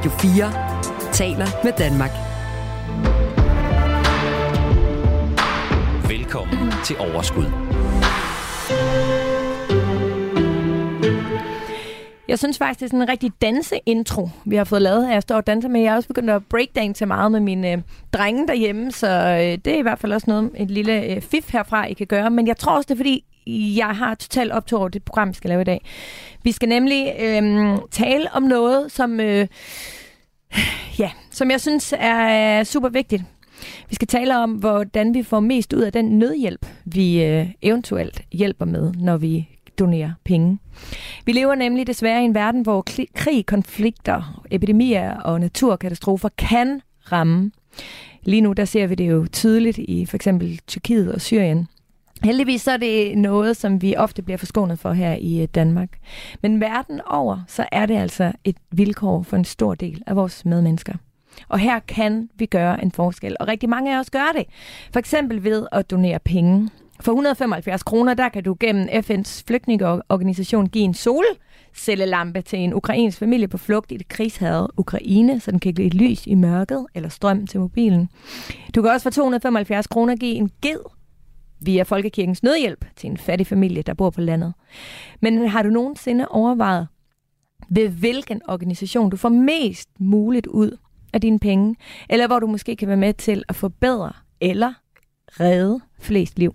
Radio 4 taler med Danmark. Velkommen til Overskud. Jeg synes faktisk, det er sådan en rigtig danseintro, vi har fået lavet her. Jeg står og danser med. Jeg har også begyndt at breakdance meget med mine øh, drenge derhjemme, så øh, det er i hvert fald også noget, et lille øh, fif herfra, I kan gøre. Men jeg tror også, det er fordi, jeg har totalt optog over det program, vi skal lave i dag. Vi skal nemlig øh, tale om noget, som, øh, ja, som jeg synes er super vigtigt. Vi skal tale om, hvordan vi får mest ud af den nødhjælp, vi øh, eventuelt hjælper med, når vi donerer penge. Vi lever nemlig desværre i en verden, hvor krig, konflikter, epidemier og naturkatastrofer kan ramme. Lige nu der ser vi det jo tydeligt i for eksempel Tyrkiet og Syrien. Heldigvis så er det noget, som vi ofte bliver forskånet for her i øh, Danmark. Men verden over, så er det altså et vilkår for en stor del af vores medmennesker. Og her kan vi gøre en forskel, og rigtig mange af os gør det. For eksempel ved at donere penge. For 175 kroner, der kan du gennem FN's flygtningeorganisation give en solcellelampe til en ukrainsk familie på flugt i det krigshavet Ukraine, så den kan give lys i mørket eller strøm til mobilen. Du kan også for 275 kroner give en ged via Folkekirkens Nødhjælp til en fattig familie, der bor på landet. Men har du nogensinde overvejet, ved hvilken organisation du får mest muligt ud af dine penge, eller hvor du måske kan være med til at forbedre eller redde flest liv?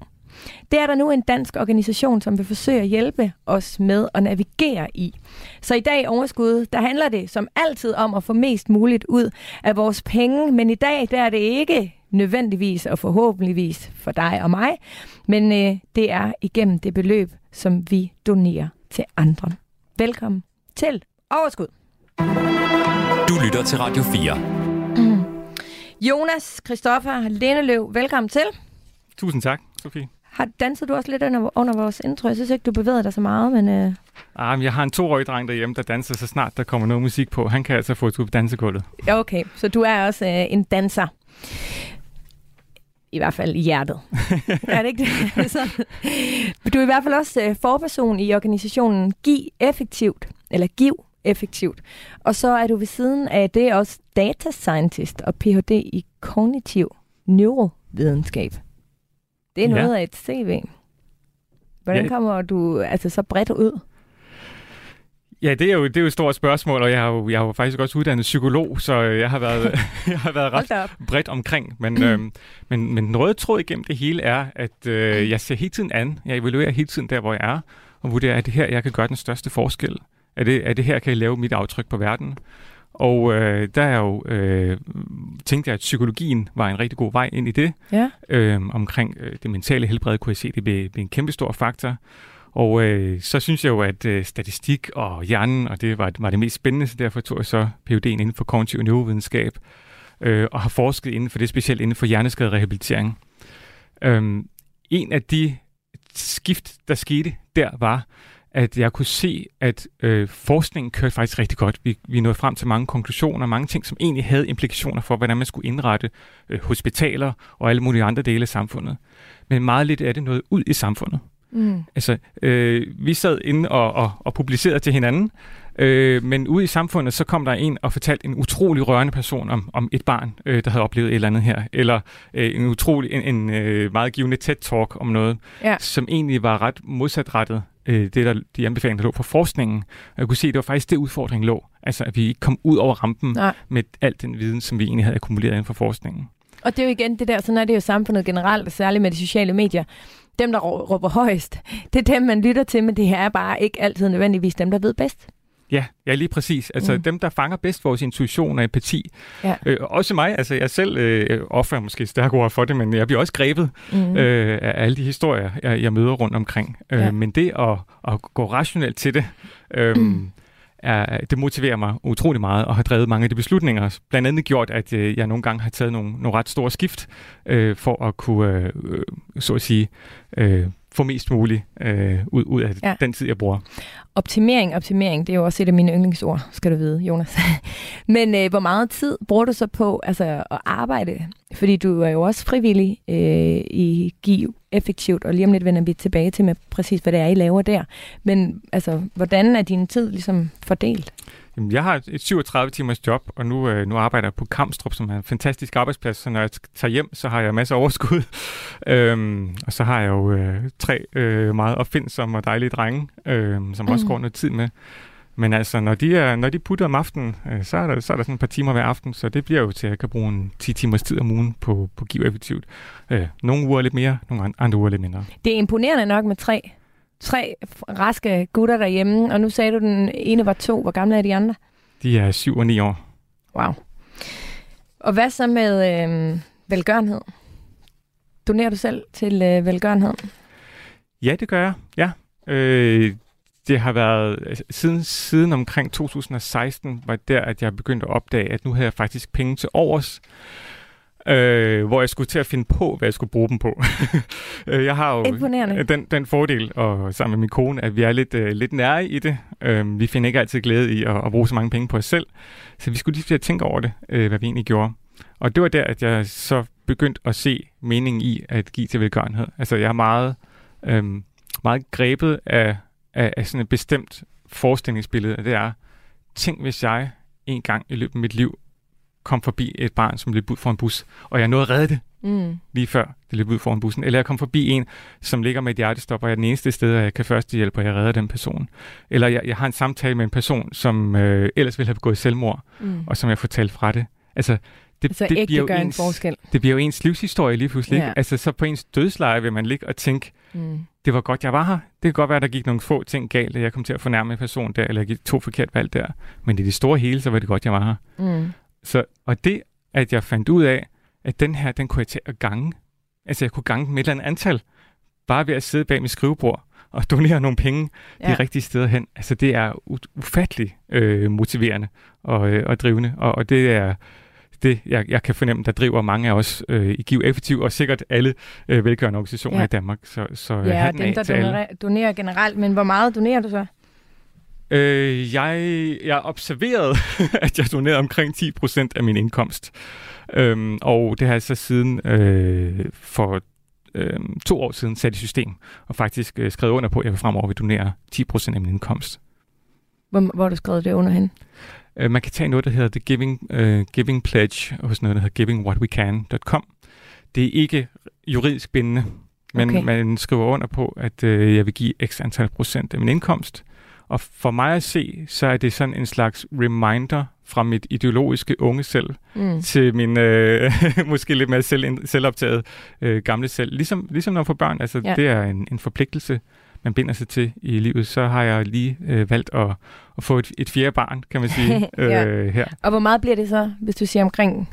Det er der nu en dansk organisation, som vil forsøge at hjælpe os med at navigere i. Så i dag overskud, der handler det som altid om at få mest muligt ud af vores penge, men i dag der er det ikke nødvendigvis og forhåbentligvis for dig og mig, men øh, det er igennem det beløb, som vi donerer til andre. Velkommen til Overskud. Du lytter til Radio 4. Mm. Jonas Christoffer Leneløv, velkommen til. Tusind tak, Sofie. Har danset du også lidt under, under vores intro? Jeg synes ikke, du bevæger dig så meget, men... Øh... Ah, men jeg har en toårig dreng derhjemme, der danser så snart der kommer noget musik på. Han kan altså få et på dansegulvet. Okay, så du er også øh, en danser. I hvert fald i hjertet. er det ikke det? så, du er i hvert fald også øh, forperson i organisationen Giv Effektivt, eller Giv Effektivt. Og så er du ved siden af det også data scientist og Ph.D. i kognitiv neurovidenskab. Det er noget ja. af et CV. Hvordan ja. kommer du altså så bredt ud? Ja, det er, jo, det er jo et stort spørgsmål, og jeg har jo, jeg har jo faktisk også uddannet psykolog, så jeg har været, jeg har været ret bredt omkring. Men, øhm, men, men noget tråd igennem det hele er, at øh, jeg ser hele tiden an. Jeg evaluerer hele tiden der, hvor jeg er, og vurderer, er det her, jeg kan gøre den største forskel? Er det, er det her, kan jeg lave mit aftryk på verden? Og øh, der er jo øh, tænkte jeg, at psykologien var en rigtig god vej ind i det. Ja. Øh, omkring øh, det mentale helbred kunne jeg se, det blev, blev en kæmpe stor faktor. Og øh, så synes jeg jo, at øh, statistik og hjernen, og det var, var det mest spændende, så derfor tog jeg så PhD inden for kognitiv neurovidenskab, øh, og har forsket inden for det, specielt inden for hjerneskaderehabilitering. Øhm, en af de skift, der skete der, var, at jeg kunne se, at øh, forskningen kørte faktisk rigtig godt. Vi, vi nåede frem til mange konklusioner, mange ting, som egentlig havde implikationer for, hvordan man skulle indrette øh, hospitaler og alle mulige andre dele af samfundet. Men meget lidt af det nåede ud i samfundet. Mm. Altså, øh, vi sad inde og, og, og publicerede til hinanden, øh, men ude i samfundet, så kom der en og fortalte en utrolig rørende person om, om et barn, øh, der havde oplevet et eller andet her, eller øh, en utrolig, en, en øh, meget givende TED-talk om noget, ja. som egentlig var ret modsatrettet øh, det der, de anbefalinger, der lå fra forskningen. Og jeg kunne se, at det var faktisk det udfordring lå. Altså, at vi ikke kom ud over rampen Nej. med alt den viden, som vi egentlig havde akkumuleret inden for forskningen. Og det er jo igen det der, sådan er det jo samfundet generelt, særligt med de sociale medier. Dem, der råber højst, det er dem, man lytter til, men det her er bare ikke altid nødvendigvis dem, der ved bedst. Ja, ja, lige præcis. Altså mm. dem, der fanger bedst vores intuition og empati. Ja. Øh, også mig, altså jeg selv øh, offer måske stærke ord for det, men jeg bliver også grebet mm. øh, af alle de historier, jeg, jeg møder rundt omkring. Øh, ja. Men det at, at gå rationelt til det, øh, mm. Er, det motiverer mig utrolig meget og har drevet mange af de beslutninger. Blandt andet gjort, at øh, jeg nogle gange har taget nogle, nogle ret store skift øh, for at kunne, øh, så at sige, øh, få mest muligt øh, ud, ud af ja. den tid, jeg bruger. Optimering, optimering, det er jo også et af mine yndlingsord, skal du vide, Jonas. Men øh, hvor meget tid bruger du så på altså, at arbejde? Fordi du er jo også frivillig øh, i Giv effektivt, og lige om lidt vender vi tilbage til med præcis, hvad det er, I laver der. Men altså, hvordan er din tid ligesom fordelt? Jamen, jeg har et 37 timers job, og nu, øh, nu arbejder jeg på Kamstrup, som er en fantastisk arbejdsplads, så når jeg tager hjem, så har jeg masser af overskud. øhm, og så har jeg jo øh, tre øh, meget opfindsomme og dejlige drenge, øh, som mm. også går noget tid med. Men altså, når de, er, når de putter om aftenen, øh, så, er der, så er der sådan et par timer hver aften, så det bliver jo til, at jeg kan bruge en 10 timers tid om ugen på, på Giv Effektivt. Øh, nogle uger lidt mere, nogle andre uger lidt mindre. Det er imponerende nok med tre, tre raske gutter derhjemme, og nu sagde du, den ene var to. Hvor gamle er de andre? De er 7 og 9 år. Wow. Og hvad så med øh, velgørenhed? Donerer du selv til øh, velgørenhed? Ja, det gør jeg. Ja. Øh, det har været, siden, siden omkring 2016 var der, at jeg begyndte at opdage, at nu havde jeg faktisk penge til overs, øh, hvor jeg skulle til at finde på, hvad jeg skulle bruge dem på. Øh, jeg har jo den, den fordel, og sammen med min kone, at vi er lidt, øh, lidt nære i det. Øh, vi finder ikke altid glæde i at, at bruge så mange penge på os selv, så vi skulle lige tænke over det, øh, hvad vi egentlig gjorde. Og det var der, at jeg så begyndte at se meningen i at give til velgørenhed. Altså jeg er meget, øh, meget grebet af af, af sådan et bestemt forestillingsbillede, det er, tænk hvis jeg en gang i løbet af mit liv kom forbi et barn, som løb ud for en bus, og jeg nåede at redde det mm. lige før det løb ud foran bussen. Eller jeg kom forbi en, som ligger med et hjertestop, og jeg er den eneste sted, at jeg kan først hjælpe, og jeg redder den person. Eller jeg, jeg har en samtale med en person, som øh, ellers ville have begået selvmord, mm. og som jeg får talt fra det. Altså, det, altså det, bliver jo ens, en forskel. Det bliver jo ens livshistorie lige pludselig. Ja. Altså så på ens dødsleje vil man ligge og tænke, mm. det var godt, jeg var her. Det kan godt være, at der gik nogle få ting galt, at jeg kom til at fornærme en person der, eller jeg gik to forkert valg der. Men i det store hele, så var det godt, jeg var her. Mm. Så, og det, at jeg fandt ud af, at den her, den kunne jeg tage at gange. Altså jeg kunne gange med et eller andet antal, bare ved at sidde bag mit skrivebord og donere nogle penge ja. de rigtige steder hen. Altså det er ufatteligt øh, motiverende og, øh, og drivende, og, og det er det, jeg, jeg kan fornemme, der driver mange af os øh, i Giv Effektiv, og sikkert alle øh, velgørende organisationer ja. i Danmark. Så, så ja, dem, der donerer, donerer generelt. Men hvor meget donerer du så? Øh, jeg, jeg observerede, at jeg donerede omkring 10% af min indkomst. Øhm, og det har jeg så siden øh, for øh, to år siden sat i system, og faktisk øh, skrevet under på, at jeg fremover vil donere 10% af min indkomst. Hvor, hvor har du skrevet det under hen? Uh, man kan tage noget, der hedder The Giving, uh, Giving Pledge, hos noget, der hedder givingwhatwecan.com. Det er ikke juridisk bindende, men okay. man skriver under på, at uh, jeg vil give x antal procent af min indkomst. Og for mig at se, så er det sådan en slags reminder fra mit ideologiske unge selv mm. til min øh, måske lidt mere selv, selvoptaget øh, gamle selv. Ligesom, ligesom når man får børn, altså ja. det er en, en forpligtelse man binder sig til i livet, så har jeg lige øh, valgt at, at få et, et fjerde barn, kan man sige, ja. øh, her. Og hvor meget bliver det så, hvis du siger omkring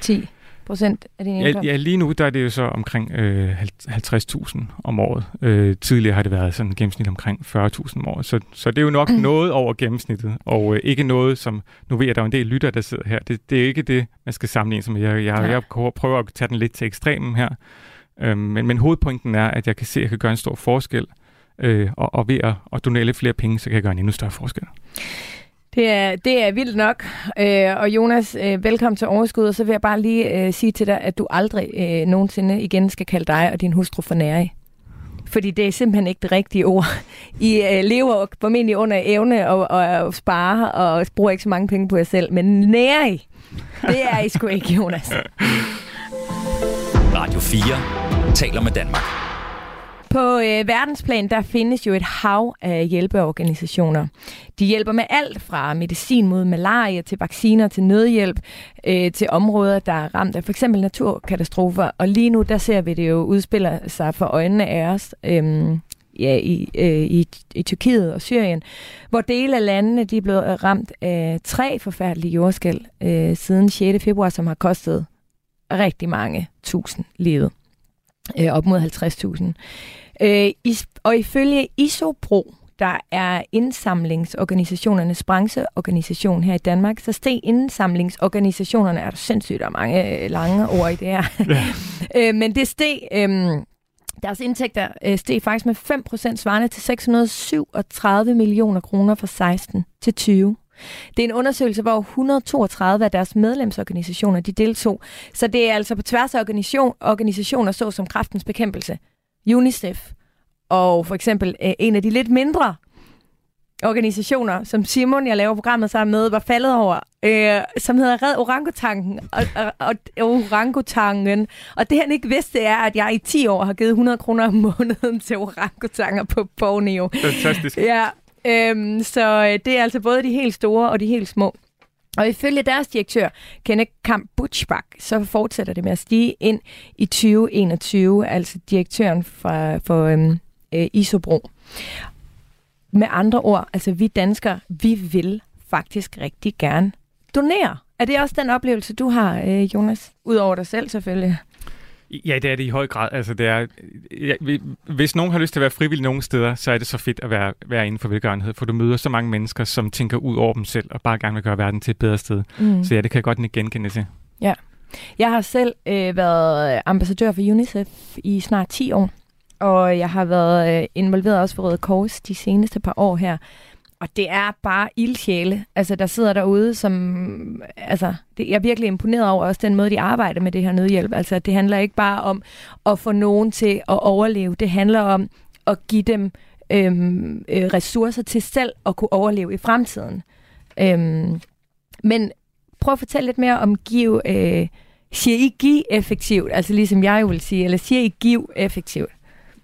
10 procent af din indkomst? Ja, ja, lige nu der er det jo så omkring øh, 50.000 om året. Øh, tidligere har det været sådan gennemsnit omkring 40.000 om året, så, så det er jo nok noget over gennemsnittet, og øh, ikke noget, som, nu ved jeg, at der er en del lytter, der sidder her, det, det er ikke det, man skal sammenligne med. Jeg, jeg, ja. jeg prøver at tage den lidt til ekstremen her, øh, men, men hovedpointen er, at jeg kan se, at jeg kan gøre en stor forskel, øh, og, og ved at, at donere lidt flere penge, så kan jeg gøre en endnu større forskel. Det er, det er vildt nok. Øh, og Jonas, øh, velkommen til Overskud. Og så vil jeg bare lige øh, sige til dig, at du aldrig øh, nogensinde igen skal kalde dig og din hustru for nære. Fordi det er simpelthen ikke det rigtige ord. I øh, lever formentlig under evne og, og, og sparer og bruger ikke så mange penge på jer selv. Men nære, det er I sgu ikke, Jonas. Radio 4 taler med Danmark. På øh, verdensplan, der findes jo et hav af hjælpeorganisationer. De hjælper med alt fra medicin mod malaria til vacciner til nødhjælp øh, til områder, der er ramt af f.eks. naturkatastrofer. Og lige nu, der ser vi det jo udspiller sig for øjnene af os. Øh, ja, i, øh, i, i Tyrkiet og Syrien, hvor dele af landene de er blevet ramt af tre forfærdelige jordskæl øh, siden 6. februar, som har kostet rigtig mange tusind livet. Øh, op mod 50.000. Øh, og ifølge ISOPRO, der er indsamlingsorganisationernes brancheorganisation her i Danmark, så steg indsamlingsorganisationerne, er der sindssygt der mange øh, lange ord i det her, ja. øh, men det steg, øh, deres indtægter øh, steg faktisk med 5% svarende til 637 millioner kroner fra 16 til 20. Det er en undersøgelse, hvor 132 af deres medlemsorganisationer de deltog. Så det er altså på tværs af organisation, organisationer, såsom Kraftens Bekæmpelse, UNICEF og for eksempel øh, en af de lidt mindre organisationer, som Simon, jeg laver programmet sammen med, var faldet over, øh, som hedder Red Orangutangen og, og, og, Orangutangen. Og det han ikke vidste, er, at jeg i 10 år har givet 100 kroner om måneden til orangutanger på Borneo. Fantastisk. Ja, øhm, så øh, det er altså både de helt store og de helt små. Og ifølge deres direktør, Kenneth Kamp Butchbach, så fortsætter det med at stige ind i 2021, altså direktøren for, for øhm, øh, Isobro. Med andre ord, altså vi danskere, vi vil faktisk rigtig gerne donere. Er det også den oplevelse, du har, øh, Jonas? Udover dig selv selvfølgelig. Ja, det er det i høj grad. Altså, det er, ja, hvis nogen har lyst til at være frivillig nogle steder, så er det så fedt at være, være inden for velgørenhed, for du møder så mange mennesker, som tænker ud over dem selv, og bare gerne vil gøre verden til et bedre sted. Mm. Så ja, det kan jeg godt genkende til. Ja. Jeg har selv øh, været ambassadør for UNICEF i snart 10 år, og jeg har været øh, involveret også for Røde Kors de seneste par år her. Og det er bare ildsjæle, altså, der sidder derude, som... Altså, det, jeg er virkelig imponeret over også den måde, de arbejder med det her nødhjælp. Altså, det handler ikke bare om at få nogen til at overleve. Det handler om at give dem øhm, øh, ressourcer til selv at kunne overleve i fremtiden. Øhm, men prøv at fortælle lidt mere om giv... Øh, siger I give effektivt? Altså ligesom jeg vil sige, eller siger I give effektivt?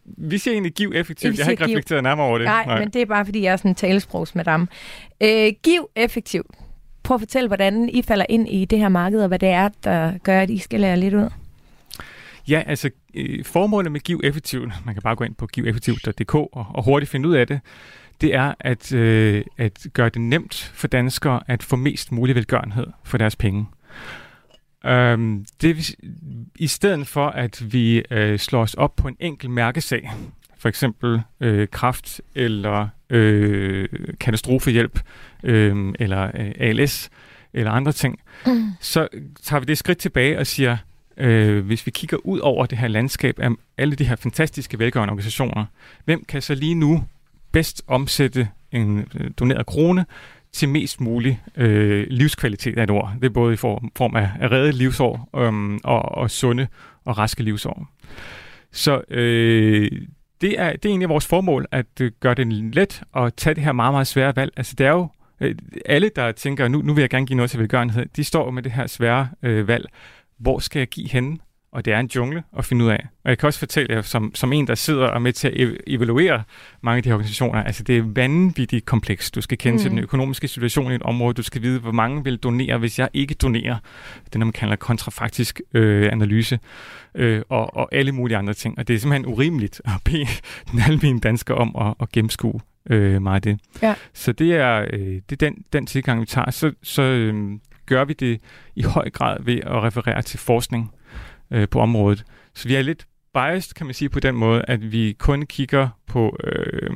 Vi siger egentlig giv effektivt. Jeg, jeg har ikke giv. reflekteret nærmere over det. Nej, Nej, men det er bare, fordi jeg er sådan en talesprogsmadam. Øh, giv effektivt. Prøv at fortælle, hvordan I falder ind i det her marked, og hvad det er, der gør, at I skal lære lidt ud. Ja, altså øh, formålet med Giv Effektivt, man kan bare gå ind på giveffektivt.dk og, og hurtigt finde ud af det, det er at, øh, at gøre det nemt for danskere at få mest mulig velgørenhed for deres penge. Øhm, det, I stedet for, at vi øh, slår os op på en enkelt mærkesag, for eksempel øh, kraft eller øh, katastrofehjælp øh, eller øh, ALS eller andre ting, mm. så tager vi det skridt tilbage og siger, øh, hvis vi kigger ud over det her landskab af alle de her fantastiske velgørende organisationer, hvem kan så lige nu bedst omsætte en øh, doneret krone til mest mulig øh, livskvalitet af et ord. Det er både i form, form af, af reddet livsår øhm, og, og sunde og raske livsår. Så øh, det, er, det er egentlig vores formål, at øh, gøre det let og tage det her meget, meget svære valg. Altså det er jo øh, alle, der tænker, nu, nu vil jeg gerne give noget til velgørenhed, de står med det her svære øh, valg. Hvor skal jeg give henne? Og det er en jungle at finde ud af. Og jeg kan også fortælle jer, som, som en, der sidder og med til at evaluere mange af de her organisationer, altså det er vanvittigt komplekst. Du skal kende mm. til den økonomiske situation i et område, du skal vide, hvor mange vil donere, hvis jeg ikke donerer. Det er, man kalder kontrafaktisk øh, analyse, øh, og, og alle mulige andre ting. Og det er simpelthen urimeligt at bede den almindelige dansker om at, at gennemskue øh, meget af det. Ja. Så det er, øh, det er den, den tilgang, vi tager. Så, så øh, gør vi det i høj grad ved at referere til forskning øh, på området. Så vi er lidt biased, kan man sige, på den måde, at vi kun kigger på, øh,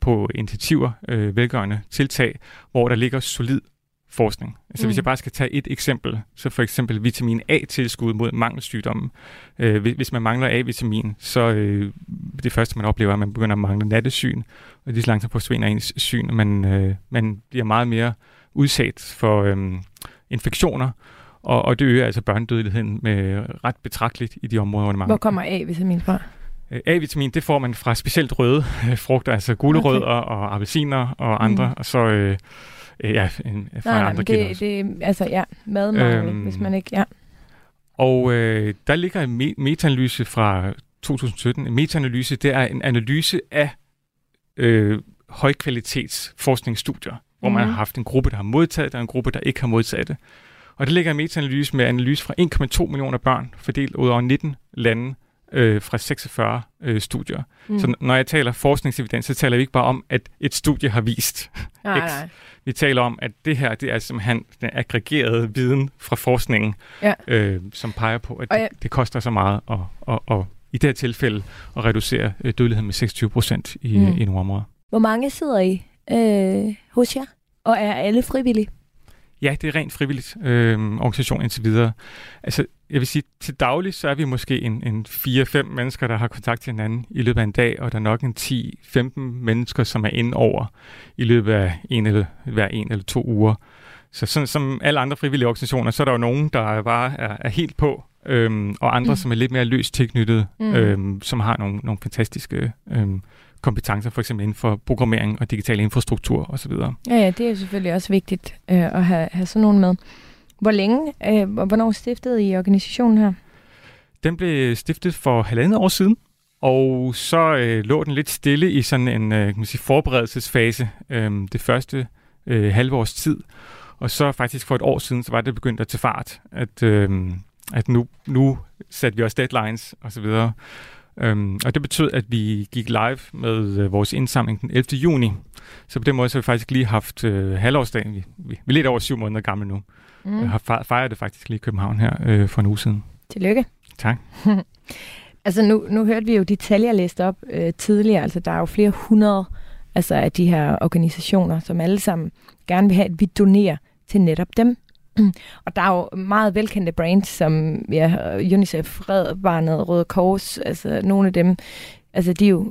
på initiativer, øh, velgørende tiltag, hvor der ligger solid forskning. Altså mm. hvis jeg bare skal tage et eksempel, så for eksempel vitamin A-tilskud mod mangelsygdomme. Øh, hvis man mangler A-vitamin, så øh, det første man oplever, er, at man begynder at mangle nattesyn, og lige så langsomt forsvinder ens syn, og man, øh, man bliver meget mere udsat for øh, infektioner, og, og det øger altså børnedødeligheden med ret betragteligt i de områder, hvor det Hvor kommer A-vitamin fra? Øh, A-vitamin, det får man fra specielt røde øh, frugter, altså gulerødder okay. og appelsiner og andre, mm. og så øh, ja, en, fra nej, andre nej, det, det, altså ja, madmangel, øhm, hvis man ikke, ja. Og øh, der ligger en me- metaanalyse fra 2017. En metaanalyse, det er en analyse af øh, højkvalitets forskningsstudier, hvor mm. man har haft en gruppe, der har modtaget det, og en gruppe, der ikke har modtaget det. Og det ligger en meta-analyse med analyse fra 1,2 millioner børn, fordelt ud over 19 lande øh, fra 46 øh, studier. Mm. Så når jeg taler forskningsevidens, så taler vi ikke bare om, at et studie har vist nej, X. Nej. Vi taler om, at det her det er simpelthen den aggregerede viden fra forskningen, ja. øh, som peger på, at det, det koster så meget at, at, at, at i det her tilfælde at reducere øh, dødeligheden med 26 procent i, mm. i nogle områder. Hvor mange sidder I øh, hos jer, og er alle frivillige? Ja, det er rent frivilligt øh, organisation indtil videre. Altså, jeg vil sige, til daglig, så er vi måske en, en 4-5 mennesker, der har kontakt til hinanden i løbet af en dag, og der er nok en 10-15 mennesker, som er inde over i løbet af en eller, hver en eller to uger. Så sådan som alle andre frivillige organisationer, så er der jo nogen, der bare er, er helt på, øhm, og andre, mm. som er lidt mere løst tilknyttet, mm. øhm, som har nogle, nogle fantastiske øhm, kompetencer, for eksempel inden for programmering og digital infrastruktur osv. Ja, ja, det er selvfølgelig også vigtigt øh, at have, have sådan nogen med. Hvor længe, øh, og hvornår stiftede I organisationen her? Den blev stiftet for halvandet år siden, og så øh, lå den lidt stille i sådan en øh, kan man sige, forberedelsesfase øh, det første øh, halve års tid. Og så faktisk for et år siden, så var det begyndt at tage fart, at, øh, at nu, nu satte vi også deadlines osv. Øhm, og det betød, at vi gik live med øh, vores indsamling den 11. juni. Så på den måde så har vi faktisk lige haft øh, halvårsdagen. Vi, vi, vi er lidt over syv måneder gamle nu. Mm. Jeg har fejret det faktisk lige i København her øh, for en uge siden. Tillykke. Tak. altså nu, nu hørte vi jo de tal, jeg læste op øh, tidligere. Altså der er jo flere hundrede altså, af de her organisationer, som alle sammen gerne vil have, at vi donerer til netop dem. Og der er jo meget velkendte brands, som ja, UNICEF, Red Barnet, Røde Kors, altså nogle af dem, altså de er jo,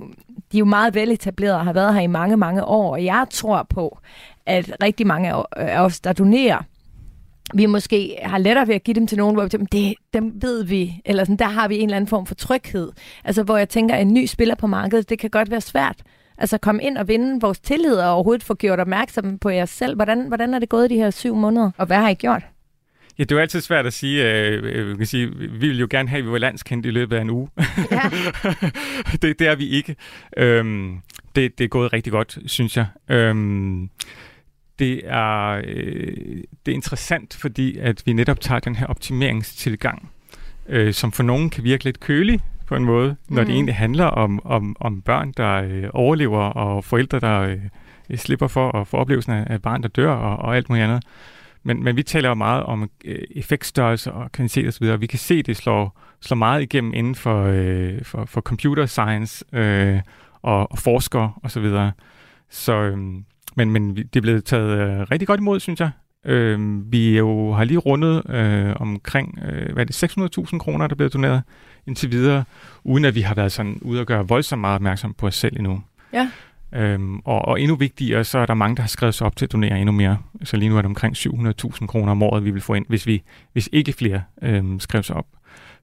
de er jo meget veletablerede og har været her i mange, mange år. Og jeg tror på, at rigtig mange af os, der donerer, vi måske har lettere ved at give dem til nogen, hvor vi tænker, det, dem ved vi, eller sådan, der har vi en eller anden form for tryghed. Altså, hvor jeg tænker, at en ny spiller på markedet, det kan godt være svært. Altså, komme ind og vinde vores tillid og overhovedet få gjort opmærksom på jer selv. Hvordan, hvordan er det gået de her syv måneder, og hvad har I gjort? Ja, det er jo altid svært at sige. Øh, øh kan sige vi vil jo gerne have, at vi var landskendt i løbet af en uge. Ja. det, det er vi ikke. Øhm, det, det er gået rigtig godt, synes jeg. Øhm, det er, øh, det er interessant, fordi at vi netop tager den her optimeringstilgang, øh, som for nogen kan virke lidt kølig på en måde, når mm. det egentlig handler om, om, om børn, der øh, overlever, og forældre, der øh, slipper for at få oplevelsen af, af barn, der dør, og, og alt muligt andet. Men, men vi taler jo meget om øh, effektstørrelse og kvalitet osv., og vi kan se, at det slår, slår meget igennem inden for, øh, for, for computer science øh, og, og forskere osv. Så, videre. så øh, men, men det er blevet taget øh, rigtig godt imod, synes jeg. Øh, vi jo har lige rundet øh, omkring øh, hvad er det, 600.000 kroner, der er blevet doneret indtil videre, uden at vi har været sådan ude og gøre voldsomt meget opmærksom på os selv endnu. Ja. Øhm, og, og endnu vigtigere, så er der mange, der har skrevet sig op til at donere endnu mere. Så lige nu er det omkring 700.000 kroner om året, vi vil få ind, hvis, vi, hvis ikke flere øhm, skriver sig op.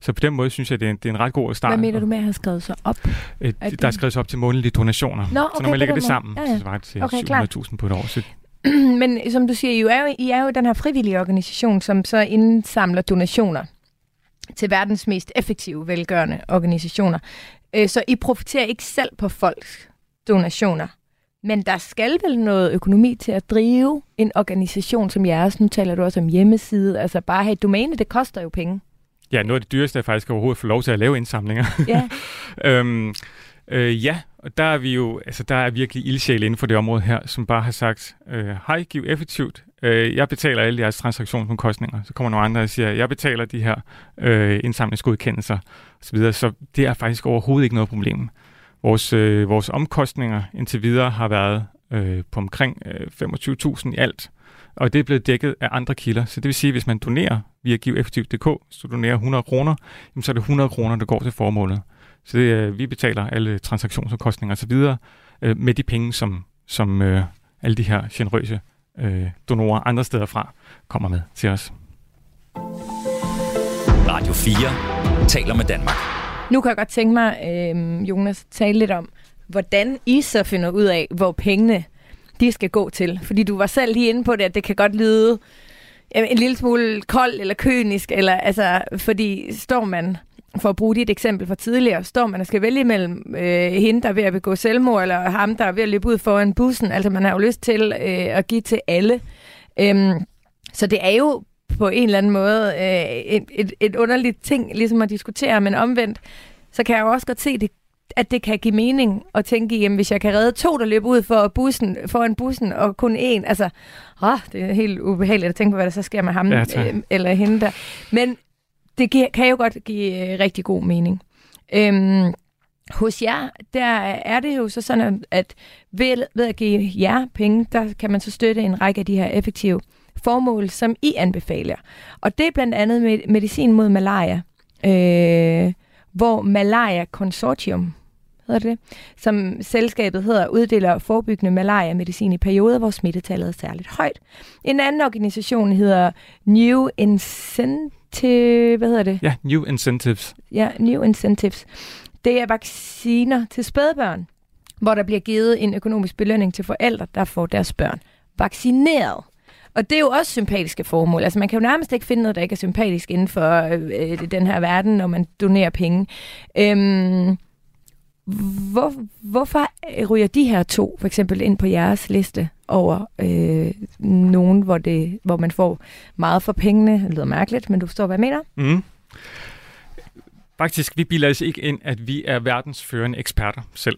Så på den måde synes jeg, det er en, det er en ret god start. Hvad mener du med at have skrevet sig op? Øh, der er skrevet sig op til månedlige donationer. Nå, okay, så når man lægger det sammen, ja, ja. så var det til okay, 700.000 på et år. Så Men som du siger, I er, jo, I er jo den her frivillige organisation, som så indsamler donationer til verdens mest effektive velgørende organisationer. Øh, så I profiterer ikke selv på folks donationer. Men der skal vel noget økonomi til at drive en organisation som jeres. Nu taler du også om hjemmeside. Altså bare have et domæne, det koster jo penge. Ja, noget af det dyreste er faktisk overhovedet at få lov til at lave indsamlinger. Ja. øhm, øh, ja, og der er vi jo, altså der er virkelig ildsjæl inden for det område her, som bare har sagt, øh, hej, giv effektivt. Øh, jeg betaler alle jeres transaktionsomkostninger. Så kommer nogle andre og siger, jeg betaler de her øh, indsamlingsgodkendelser osv. Så det er faktisk overhovedet ikke noget problem. Vores, øh, vores omkostninger indtil videre har været øh, på omkring øh, 25.000 i alt, og det er blevet dækket af andre kilder. Så det vil sige, at hvis man donerer via giveffektivt.dk, så du donerer 100 kroner, så er det 100 kroner, der går til formålet. Så det, øh, vi betaler alle transaktionsomkostninger osv. Øh, med de penge, som, som øh, alle de her generøse øh, donorer andre steder fra kommer med til os. Radio 4 taler med Danmark. Nu kan jeg godt tænke mig, øh, Jonas, tale lidt om, hvordan I så finder ud af, hvor pengene de skal gå til. Fordi du var selv lige inde på det, at det kan godt lyde en lille smule kold eller kønisk, eller altså, fordi står man for at bruge dit eksempel fra tidligere, står man og skal vælge mellem øh, hende, der er ved at begå selvmord, eller ham, der er ved at løbe ud foran bussen. Altså, man har jo lyst til øh, at give til alle. Øhm, så det er jo på en eller anden måde øh, et, et, et underligt ting, ligesom at diskutere, men omvendt, så kan jeg jo også godt se, det, at det kan give mening at tænke, jamen hvis jeg kan redde to, der løber ud for bussen, foran bussen, og kun én, altså, åh, det er helt ubehageligt at tænke på, hvad der så sker med ham ja, øh, eller hende der. Men det kan jo godt give øh, rigtig god mening. Øhm, hos jer, der er det jo så sådan, at ved, ved at give jer penge, der kan man så støtte en række af de her effektive formål, som I anbefaler. Og det er blandt andet med medicin mod malaria, øh, hvor Malaria Consortium hedder det, som selskabet hedder, uddeler forebyggende malaria-medicin i perioder, hvor smittetallet er særligt højt. En anden organisation hedder New Incentive, hvad hedder det? Ja, New Incentives. Ja, New Incentives. Det er vacciner til spædbørn. hvor der bliver givet en økonomisk belønning til forældre, der får deres børn vaccineret. Og det er jo også sympatiske formål. Altså man kan jo nærmest ikke finde noget, der ikke er sympatisk inden for øh, den her verden, når man donerer penge. Øhm, hvor, hvorfor ryger de her to for eksempel ind på jeres liste over øh, nogen, hvor, det, hvor man får meget for pengene? Det lyder mærkeligt, men du forstår, hvad jeg mener? Mm. Faktisk, vi bilder os ikke ind, at vi er verdensførende eksperter selv.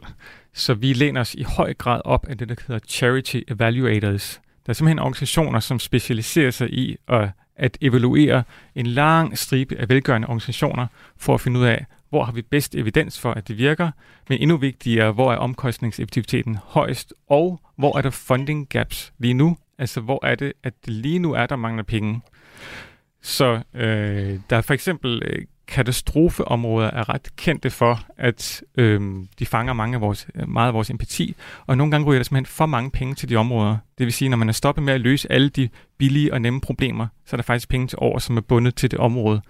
Så vi læner os i høj grad op af det, der hedder Charity Evaluators. Der er simpelthen organisationer, som specialiserer sig i at, at evaluere en lang stribe af velgørende organisationer for at finde ud af, hvor har vi bedst evidens for, at det virker, men endnu vigtigere, hvor er omkostningseffektiviteten højst, og hvor er der funding gaps lige nu? Altså, hvor er det, at lige nu er der mangler penge? Så øh, der er for eksempel øh, katastrofeområder er ret kendte for, at øh, de fanger mange af vores, meget af vores empati, og nogle gange ryger der simpelthen for mange penge til de områder. Det vil sige, når man er stoppet med at løse alle de billige og nemme problemer, så er der faktisk penge til over, som er bundet til det område,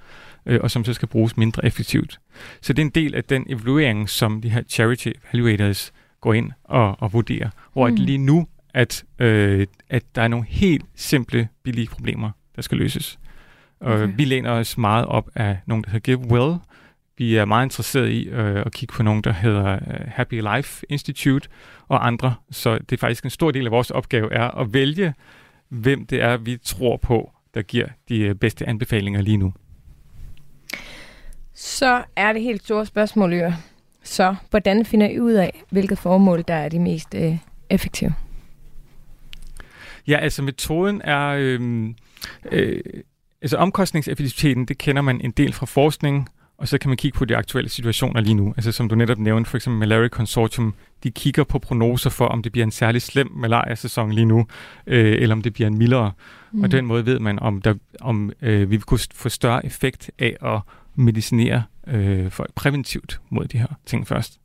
øh, og som så skal bruges mindre effektivt. Så det er en del af den evaluering, som de her charity evaluators går ind og, og vurderer, hvor mm. at lige nu, at, øh, at der er nogle helt simple, billige problemer, der skal løses. Okay. Uh, vi læner os meget op af nogen, der hedder Give Well. Vi er meget interesseret i uh, at kigge på nogen, der hedder uh, Happy Life Institute og andre. Så det er faktisk en stor del af vores opgave er at vælge, hvem det er, vi tror på, der giver de bedste anbefalinger lige nu. Så er det helt store spørgsmål, Øre. Så hvordan finder I ud af, hvilket formål, der er de mest uh, effektive? Ja, altså metoden er... Øh, øh, Altså omkostningseffektiviteten, det kender man en del fra forskning, og så kan man kigge på de aktuelle situationer lige nu. Altså som du netop nævnte, for eksempel Malaria Consortium, de kigger på prognoser for, om det bliver en særlig slem malaria-sæson lige nu, øh, eller om det bliver en mildere. Mm. Og den måde ved man, om, der, om øh, vi vil kunne få større effekt af at medicinere øh, folk præventivt mod de her ting først.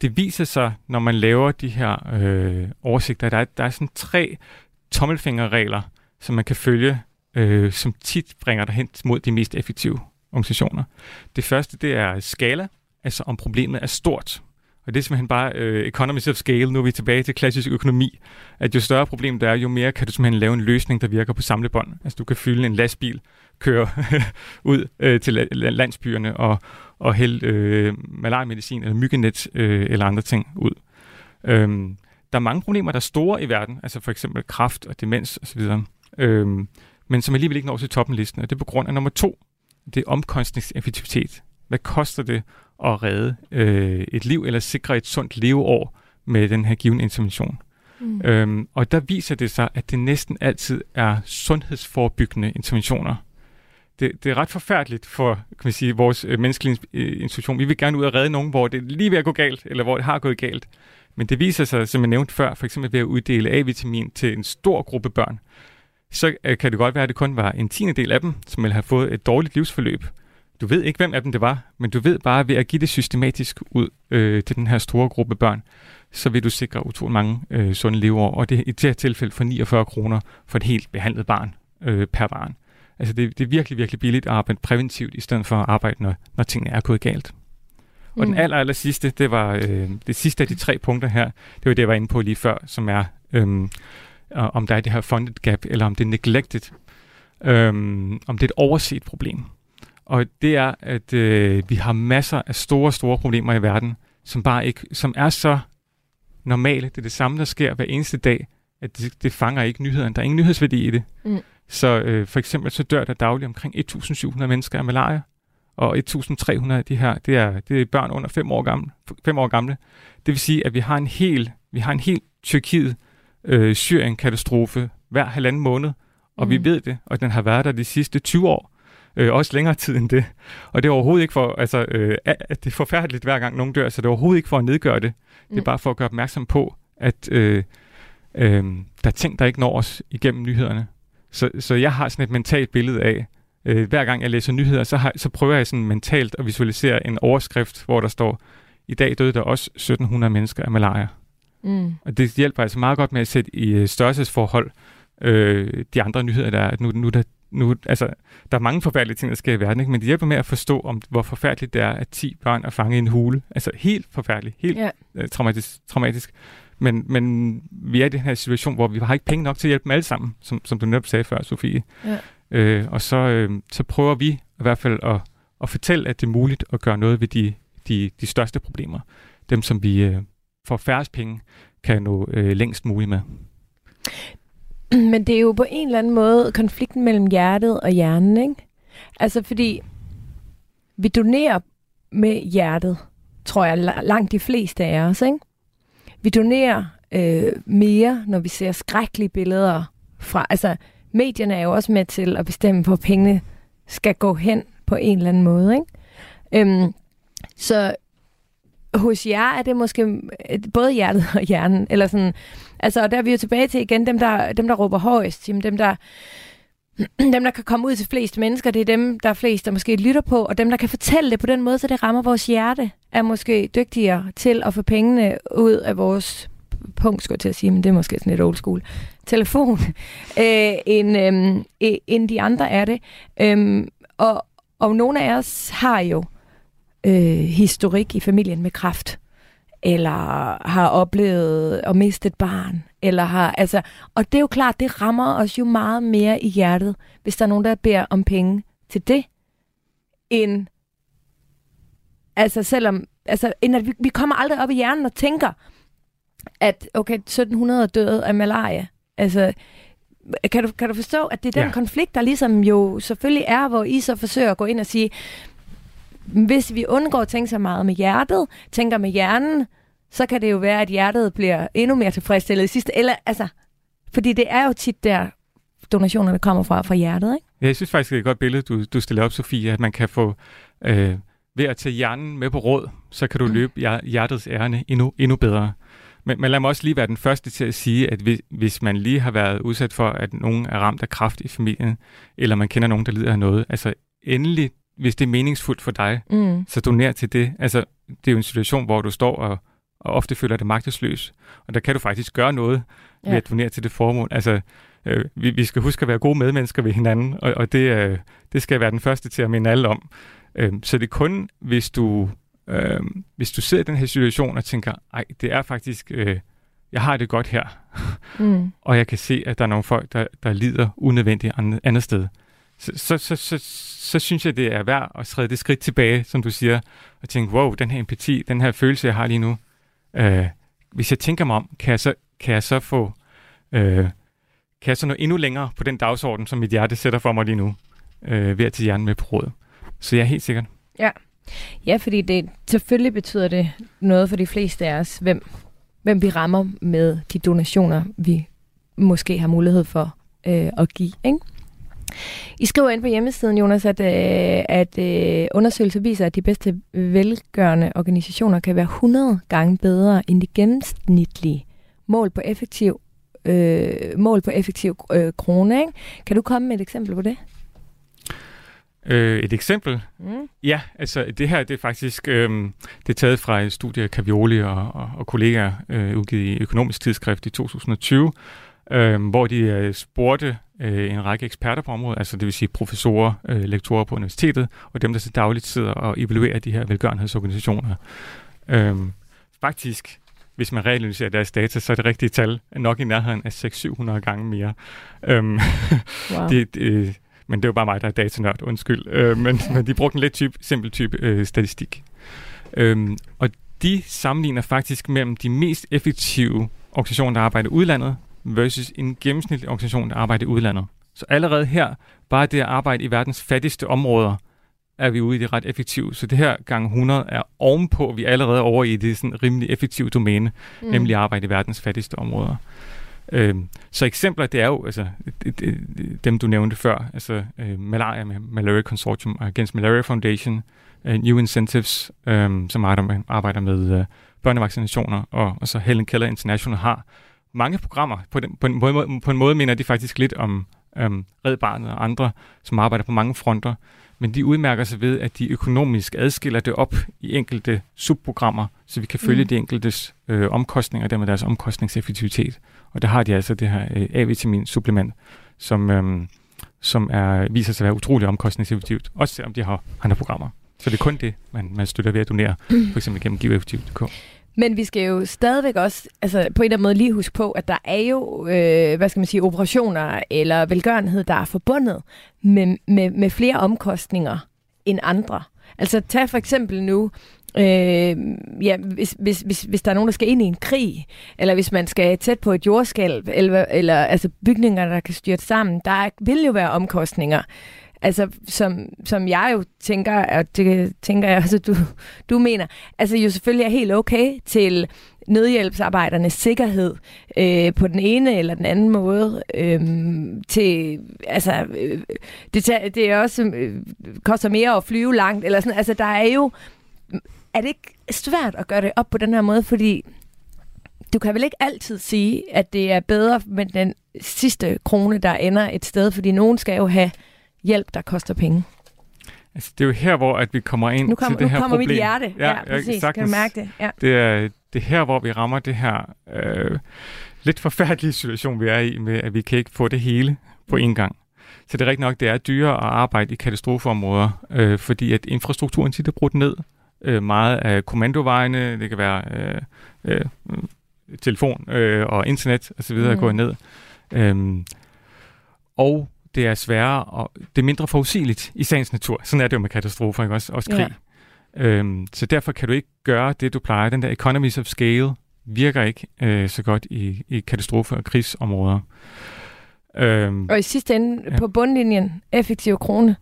Det viser sig, når man laver de her øh, oversigter, der er, der er sådan tre tommelfingerregler, som man kan følge øh, som tit bringer dig hen mod de mest effektive organisationer. Det første, det er skala, altså om problemet er stort. Men det er simpelthen bare øh, economies of scale. Nu er vi tilbage til klassisk økonomi. At jo større problem der er, jo mere kan du simpelthen lave en løsning, der virker på samlebånd. Altså du kan fylde en lastbil, køre ud øh, til landsbyerne og, og hælde øh, malariamedicin eller myggenet øh, eller andre ting ud. Øhm, der er mange problemer, der er store i verden, altså for eksempel kraft og demens osv. Øhm, men som alligevel ikke når til toppenlisten, og det er på grund af nummer to, det er omkostningseffektivitet. Hvad koster det at redde øh, et liv eller sikre et sundt leveår med den her given intervention? Mm. Øhm, og der viser det sig, at det næsten altid er sundhedsforebyggende interventioner. Det, det er ret forfærdeligt for kan man sige, vores øh, menneskelige øh, institution. Vi vil gerne ud og redde nogen, hvor det lige ved at gå galt, eller hvor det har gået galt. Men det viser sig, som jeg nævnte før, for eksempel ved at uddele A-vitamin til en stor gruppe børn, så øh, kan det godt være, at det kun var en tiende del af dem, som ville have fået et dårligt livsforløb. Du ved ikke, hvem af dem det var, men du ved bare ved at give det systematisk ud øh, til den her store gruppe børn, så vil du sikre utrolig mange øh, sunde leveår, og det er i det her tilfælde for 49 kroner for et helt behandlet barn øh, per barn. Altså det, det er virkelig, virkelig billigt at arbejde præventivt, i stedet for at arbejde, når, når tingene er gået galt. Og mm. den aller, aller sidste, det var øh, det sidste af de tre punkter her, det var det, jeg var inde på lige før, som er øh, om der er det her funded gap, eller om det er neglected, øhm, om det er et overset problem. Og det er, at øh, vi har masser af store, store problemer i verden, som bare ikke, som er så normale. Det er det samme, der sker hver eneste dag, at det, det fanger ikke nyhederne. Der er ingen nyhedsværdi i det. Mm. Så øh, for eksempel så dør der dagligt omkring 1.700 mennesker af malaria, og 1.300 af de her, det er, det er børn under 5 år, gamle, 5 år gamle. Det vil sige, at vi har en hel, vi har en hel Tyrkiet, øh, Syrien-katastrofe hver halvanden måned, og mm. vi ved det, og den har været der de sidste 20 år. Øh, også længere tid end det. Og det er overhovedet ikke for, altså, øh, at det er forfærdeligt hver gang nogen dør, så det er overhovedet ikke for at nedgøre det. Det er mm. bare for at gøre opmærksom på, at øh, øh, der er ting, der ikke når os igennem nyhederne. Så, så jeg har sådan et mentalt billede af, øh, hver gang jeg læser nyheder, så, har, så prøver jeg sådan mentalt at visualisere en overskrift, hvor der står, i dag døde der også 1700 mennesker af malaria. Mm. Og det hjælper altså meget godt med at sætte i øh, størrelsesforhold øh, de andre nyheder, der er, at nu, nu der nu, altså, der er mange forfærdelige ting, der sker i verden, ikke? men det hjælper med at forstå, om, hvor forfærdeligt det er, at 10 børn er fanget i en hule. Altså helt forfærdeligt, helt ja. uh, traumatisk, traumatisk. Men, men vi er i den her situation, hvor vi har ikke penge nok til at hjælpe dem alle sammen, som, som du netop sagde før, Sofie. Ja. Øh, og så, øh, så prøver vi i hvert fald at, at fortælle, at det er muligt at gøre noget ved de, de, de største problemer. Dem, som vi øh, for færrest penge kan nå øh, længst muligt med. Men det er jo på en eller anden måde konflikten mellem hjertet og hjernen, ikke? Altså fordi vi donerer med hjertet, tror jeg, langt de fleste af os, ikke? Vi donerer øh, mere, når vi ser skrækkelige billeder fra... Altså, medierne er jo også med til at bestemme, hvor pengene skal gå hen på en eller anden måde, ikke? Øhm, så hos jer er det måske både hjertet og hjernen, eller sådan, altså, og der er vi jo tilbage til igen, dem der, dem der råber højst, jamen, dem der, dem, der kan komme ud til flest mennesker, det er dem, der er flest, der måske lytter på, og dem, der kan fortælle det på den måde, så det rammer vores hjerte, er måske dygtigere til at få pengene ud af vores punkt, skulle jeg til at sige, men det er måske sådan lidt old school, telefon, øh, end, øh, end de andre er det. Øh, og, og nogle af os har jo øh, historik i familien med kraft, eller har oplevet at miste et barn, eller har, altså, og det er jo klart, det rammer os jo meget mere i hjertet, hvis der er nogen, der beder om penge til det, end, altså selvom, altså, end at vi, vi kommer aldrig op i hjernen og tænker, at okay, 1700 døde af malaria. Altså, kan du, kan du forstå, at det er den ja. konflikt, der ligesom jo selvfølgelig er, hvor I så forsøger at gå ind og sige, hvis vi undgår at tænke så meget med hjertet, tænker med hjernen, så kan det jo være, at hjertet bliver endnu mere tilfredsstillet i sidste. Eller, altså, fordi det er jo tit der, donationerne kommer fra, fra hjertet, ikke? Ja, jeg synes faktisk, det er et godt billede, du, du stiller op, Sofie, at man kan få, øh, ved at tage hjernen med på råd, så kan du mm. løbe hjertets ærne endnu, endnu bedre. Men, men lad mig også lige være den første til at sige, at hvis, hvis man lige har været udsat for, at nogen er ramt af kraft i familien, eller man kender nogen, der lider af noget, altså endelig, hvis det er meningsfuldt for dig, mm. så doner til det. Altså, det er jo en situation, hvor du står og, og ofte føler dig magtesløs, og der kan du faktisk gøre noget ja. ved at donere til det formål. Altså, øh, vi, vi skal huske at være gode medmennesker ved hinanden, og, og det, øh, det skal jeg være den første til at minde alle om. Øh, så det er kun, hvis du Øh, hvis du sidder i den her situation og tænker, ej, det er faktisk, øh, jeg har det godt her, mm. og jeg kan se, at der er nogle folk, der, der lider unødvendigt andet, andet sted, så, så, så, så, så synes jeg, det er værd at træde det skridt tilbage, som du siger, og tænke, wow, den her empati, den her følelse, jeg har lige nu, øh, hvis jeg tænker mig om, kan jeg så, kan jeg så få, øh, kan jeg så nå endnu længere på den dagsorden, som mit hjerte sætter for mig lige nu, øh, ved at tage hjernen med på råd. Så jeg er helt sikkert. Ja. Ja, fordi det selvfølgelig betyder det noget for de fleste af os, hvem, hvem vi rammer med de donationer, vi måske har mulighed for øh, at give. Ikke? I skriver ind på hjemmesiden, Jonas, at, øh, at øh, undersøgelser viser, at de bedste velgørende organisationer kan være 100 gange bedre end de gennemsnitlige mål på effektiv, øh, mål på effektiv øh, krone. Ikke? Kan du komme med et eksempel på det? Øh, et eksempel? Mm. Ja, altså det her det er faktisk øh, det er taget fra et studie af Cavioli og, og, og kollegaer øh, udgivet i Økonomisk Tidsskrift i 2020, øh, hvor de øh, spurgte øh, en række eksperter på området, altså det vil sige professorer, øh, lektorer på universitetet, og dem, der så dagligt sidder og evaluerer de her velgørenhedsorganisationer. Øh, faktisk hvis man reanalyserer deres data, så er det rigtige tal nok i nærheden af 600-700 gange mere. Øhm, wow. det, det, men det er jo bare mig, der er datanørd, undskyld. Øh, men, men de brugte en lidt type, simpel type øh, statistik. Øhm, og de sammenligner faktisk mellem de mest effektive organisationer, der arbejder i udlandet, versus en gennemsnitlig organisation, der arbejder i udlandet. Så allerede her, bare det at arbejde i verdens fattigste områder, er vi ude i det ret effektivt. Så det her gang 100 er ovenpå, vi er allerede over i det sådan rimelig effektive domæne, mm. nemlig arbejde i verdens fattigste områder. Øhm, så eksempler, det er jo altså, dem, du nævnte før, altså øh, Malaria med Malaria Consortium Against Malaria Foundation, uh, New Incentives, øh, som arbejder med øh, børnevaccinationer, og, og så Helen Keller International har mange programmer. På, den, på, en, måde, på en måde minder de faktisk lidt om øhm, Red Barnet og andre, som arbejder på mange fronter, men de udmærker sig ved, at de økonomisk adskiller det op i enkelte subprogrammer, så vi kan følge mm. de enkeltes øh, omkostninger, og dermed deres omkostningseffektivitet. Og der har de altså det her øh, A-vitamin supplement, som, øhm, som er, viser sig at være utrolig omkostningseffektivt, også selvom de har andre programmer. Så det er kun det, man, man støtter ved at donere, for eksempel gennem givereffektivt.dk. Men vi skal jo stadigvæk også, altså på en eller anden måde lige huske på, at der er jo, øh, hvad skal man sige, operationer eller velgørenhed, der er forbundet med, med, med flere omkostninger end andre. Altså tag for eksempel nu, øh, ja, hvis, hvis, hvis, hvis der er nogen, der skal ind i en krig, eller hvis man skal tæt på et jordskælv, eller, eller altså bygninger, der kan styrte sammen, der vil jo være omkostninger. Altså, som, som jeg jo tænker, og det tænker jeg også, du, du mener, altså jo selvfølgelig er helt okay til nødhjælpsarbejdernes sikkerhed øh, på den ene eller den anden måde. Øh, til, altså, øh, det, det er også øh, koster mere at flyve langt. Eller sådan. Altså, der er jo... Er det ikke svært at gøre det op på den her måde? Fordi du kan vel ikke altid sige, at det er bedre med den sidste krone, der ender et sted, fordi nogen skal jo have hjælp, der koster penge. Altså, det er jo her, hvor at vi kommer ind nu kom, til det nu her kommer problem. mit hjerte. Ja, ja præcis. Sagtens, kan du mærke det? Ja. Det er, det er her, hvor vi rammer det her øh, lidt forfærdelige situation, vi er i, med at vi kan ikke få det hele på én gang. Så det er rigtigt nok, det er dyrere at arbejde i katastrofeområder, øh, fordi at infrastrukturen tit er brudt ned. Øh, meget af kommandovejene, det kan være øh, øh, telefon øh, og internet osv. Mm. er gået ned. Øhm, og det er sværere, og det er mindre forudsigeligt i sagens natur. Sådan er det jo med katastrofer, ikke? Også, også krig. Ja. Øhm, så derfor kan du ikke gøre det, du plejer. Den der economies of scale virker ikke øh, så godt i, i katastrofe- og krigsområder. Øhm, og i sidste ende, ja. på bundlinjen, effektiv krone,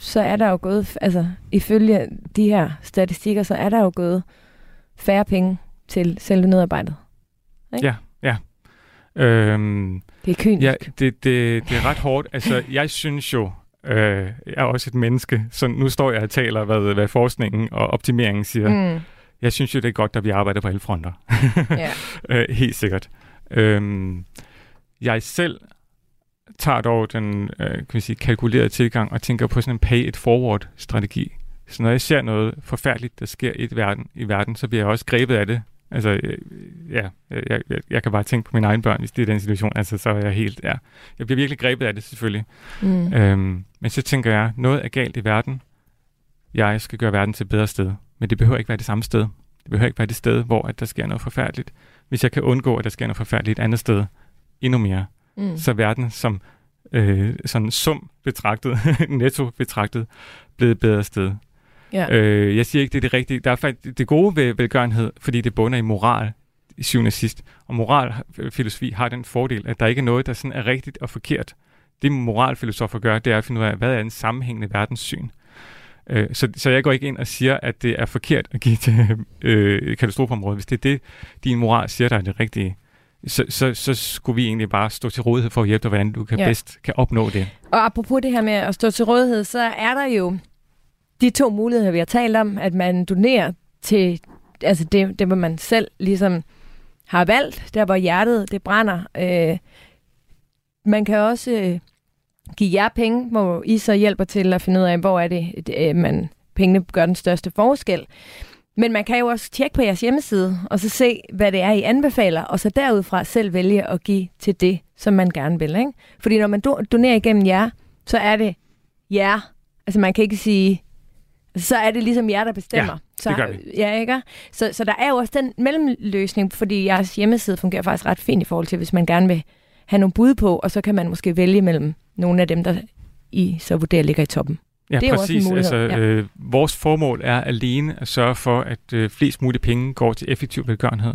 så er der jo gået, altså ifølge de her statistikker, så er der jo gået færre penge til selve nedarbejdet. Ikke? Ja, ja. Øhm, det er kynisk. Ja, det, det, det er ret hårdt. Altså, jeg synes jo, øh, jeg er også et menneske, så nu står jeg og taler, hvad, hvad forskningen og optimeringen siger. Mm. Jeg synes jo, det er godt, at vi arbejder på alle fronter. øh, helt sikkert. Øhm, jeg selv tager dog den øh, kan vi sige, kalkulerede tilgang og tænker på sådan en pay-it-forward-strategi. Så når jeg ser noget forfærdeligt, der sker i verden, i verden, så bliver jeg også grebet af det Altså, øh, ja, jeg, jeg, jeg kan bare tænke på mine egne børn, hvis det er den situation. Altså, så er jeg helt, ja. Jeg bliver virkelig grebet af det, selvfølgelig. Mm. Øhm, men så tænker jeg, noget er galt i verden. Jeg skal gøre verden til et bedre sted. Men det behøver ikke være det samme sted. Det behøver ikke være det sted, hvor at der sker noget forfærdeligt. Hvis jeg kan undgå, at der sker noget forfærdeligt et andet sted, endnu mere, mm. så er verden som øh, sådan sum betragtet, netto betragtet, blevet et bedre sted. Ja. Øh, jeg siger ikke, det er det rigtige. Der er faktisk det gode ved velgørenhed, fordi det bunder i moral i syvende og sidst. Og moralfilosofi har den fordel, at der ikke er noget, der sådan er rigtigt og forkert. Det moralfilosofer gør, det er at finde ud af, hvad er en sammenhængende verdenssyn. Øh, så, så jeg går ikke ind og siger, at det er forkert at give til øh, katastrofeområdet. Hvis det er det, din moral siger, der er det rigtige, så, så, så skulle vi egentlig bare stå til rådighed for at hjælpe dig, hvordan du kan ja. bedst kan opnå det. Og apropos det her med at stå til rådighed, så er der jo de to muligheder, vi har talt om, at man donerer til altså det, det hvor man selv ligesom har valgt, der hvor hjertet det brænder. Øh, man kan også øh, give jer penge, hvor I så hjælper til at finde ud af, hvor er det, det øh, man pengene gør den største forskel. Men man kan jo også tjekke på jeres hjemmeside, og så se, hvad det er, I anbefaler, og så derudfra selv vælge at give til det, som man gerne vil. Ikke? Fordi når man donerer igennem jer, så er det jer. Altså man kan ikke sige, så er det ligesom jer, der bestemmer. Ja, så, det gør vi. Ja, ikke? Så, så der er jo også den mellemløsning, fordi jeres hjemmeside fungerer faktisk ret fint i forhold til, hvis man gerne vil have nogle bud på, og så kan man måske vælge mellem nogle af dem, der I så vurderer ligger i toppen. Ja, det er præcis. Også en altså, ja. øh, vores formål er alene at sørge for, at øh, flest mulige penge går til effektiv velgørenhed.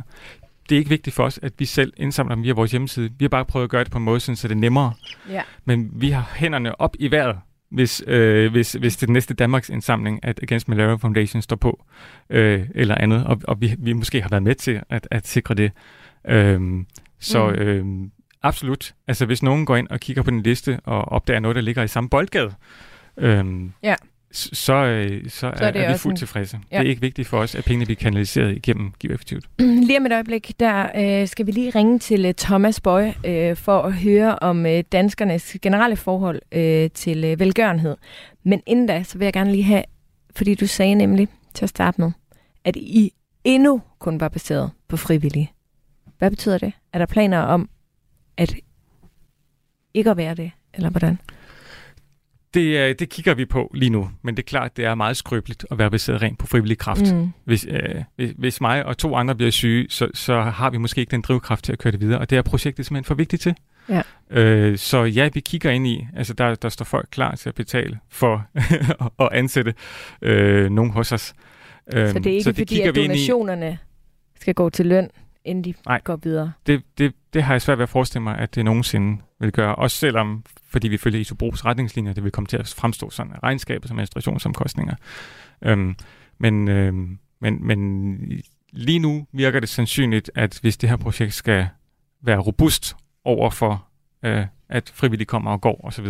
Det er ikke vigtigt for os, at vi selv indsamler dem via vores hjemmeside. Vi har bare prøvet at gøre det på en måde, så det er nemmere. Ja. Men vi har hænderne op i vejret hvis, øh, hvis, hvis det næste Danmarks indsamling, at Against Malaria Foundation står på, øh, eller andet, og, og vi, vi måske har været med til at, at sikre det. Øh, så mm. øh, absolut, altså hvis nogen går ind og kigger på den liste og opdager noget, der ligger i samme boldgade, øh, ja så, så, øh, så, er, er, er vi fuldt tilfredse. Ja. Det er ikke vigtigt for os, at pengene bliver kanaliseret igennem Giv Effektivt. Lige om et øjeblik, der øh, skal vi lige ringe til uh, Thomas Bøje øh, for at høre om øh, danskernes generelle forhold øh, til øh, velgørenhed. Men inden da, så vil jeg gerne lige have, fordi du sagde nemlig til at starte med, at I endnu kun var baseret på frivillige. Hvad betyder det? Er der planer om at ikke at være det, eller hvordan? Det, det kigger vi på lige nu, men det er klart, det er meget skrøbeligt at være baseret rent på frivillig kraft. Mm. Hvis, øh, hvis, hvis mig og to andre bliver syge, så, så har vi måske ikke den drivkraft til at køre det videre, og det er projektet simpelthen for vigtigt til. Ja. Øh, så ja, vi kigger ind i, altså der, der står folk klar til at betale for at ansætte øh, nogen hos os. Øh, så det er ikke så det fordi, at donationerne i... skal gå til løn, inden de Nej, går videre? Det, det, det har jeg svært ved at forestille mig, at det nogensinde vil gøre. Også selvom, fordi vi følger ISOBROs retningslinjer, det vil komme til at fremstå sådan regnskabet som administrationsomkostninger. Øhm, men, øhm, men, men lige nu virker det sandsynligt, at hvis det her projekt skal være robust over for, øh, at frivillige kommer og går osv.,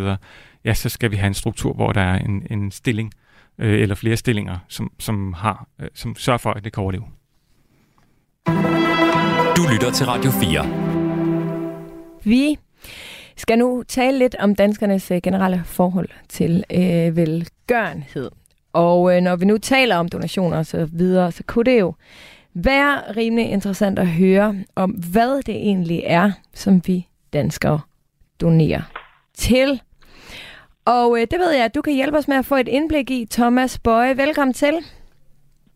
ja, så skal vi have en struktur, hvor der er en, en stilling øh, eller flere stillinger, som, som, har, øh, som sørger for, at det kan overleve. Du lytter til Radio 4. Vi skal nu tale lidt om danskernes øh, generelle forhold til øh, velgørenhed. Og øh, når vi nu taler om donationer og så videre, så kunne det jo være rimelig interessant at høre om, hvad det egentlig er, som vi danskere donerer til. Og øh, det ved jeg, at du kan hjælpe os med at få et indblik i. Thomas Bøje, velkommen til.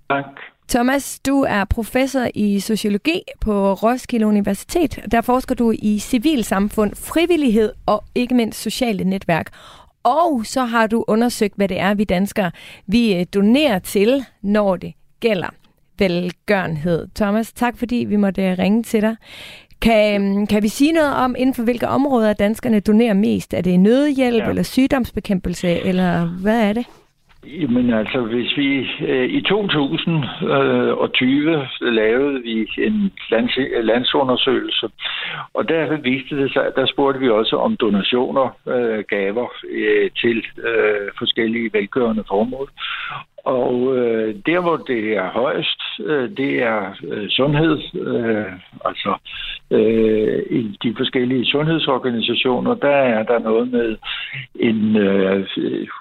Tak. Thomas, du er professor i sociologi på Roskilde Universitet. Der forsker du i civilsamfund, frivillighed og ikke mindst sociale netværk. Og så har du undersøgt, hvad det er, vi danskere vi øh, donerer til, når det gælder velgørenhed. Thomas, tak fordi vi måtte øh, ringe til dig. Kan, øhm, kan vi sige noget om, inden for hvilke områder danskerne donerer mest? Er det nødhjælp ja. eller sygdomsbekæmpelse, eller hvad er det? Jamen altså, hvis vi øh, i 2020 øh, lavede vi en lands, landsundersøgelse, og der viste det sig, der spurgte vi også om donationer, øh, gaver øh, til øh, forskellige velgørende formål. Og øh, der, hvor det er højst, øh, det er øh, sundhed. Øh, altså øh, i de forskellige sundhedsorganisationer, der er der noget med en øh,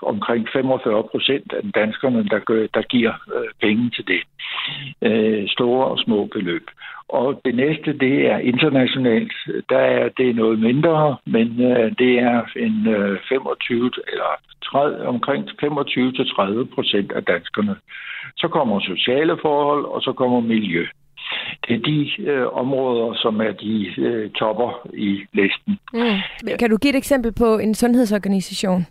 omkring 45 procent af danskerne, der, gør, der giver øh, penge til det. Øh, store og små beløb. Og det næste, det er internationalt. Der er det noget mindre, men øh, det er en øh, 25 eller 30, omkring 25-30 procent af danskerne. Så kommer sociale forhold, og så kommer miljø. Det er de øh, områder, som er de øh, topper i listen. Mm. Kan du give et eksempel på en sundhedsorganisation?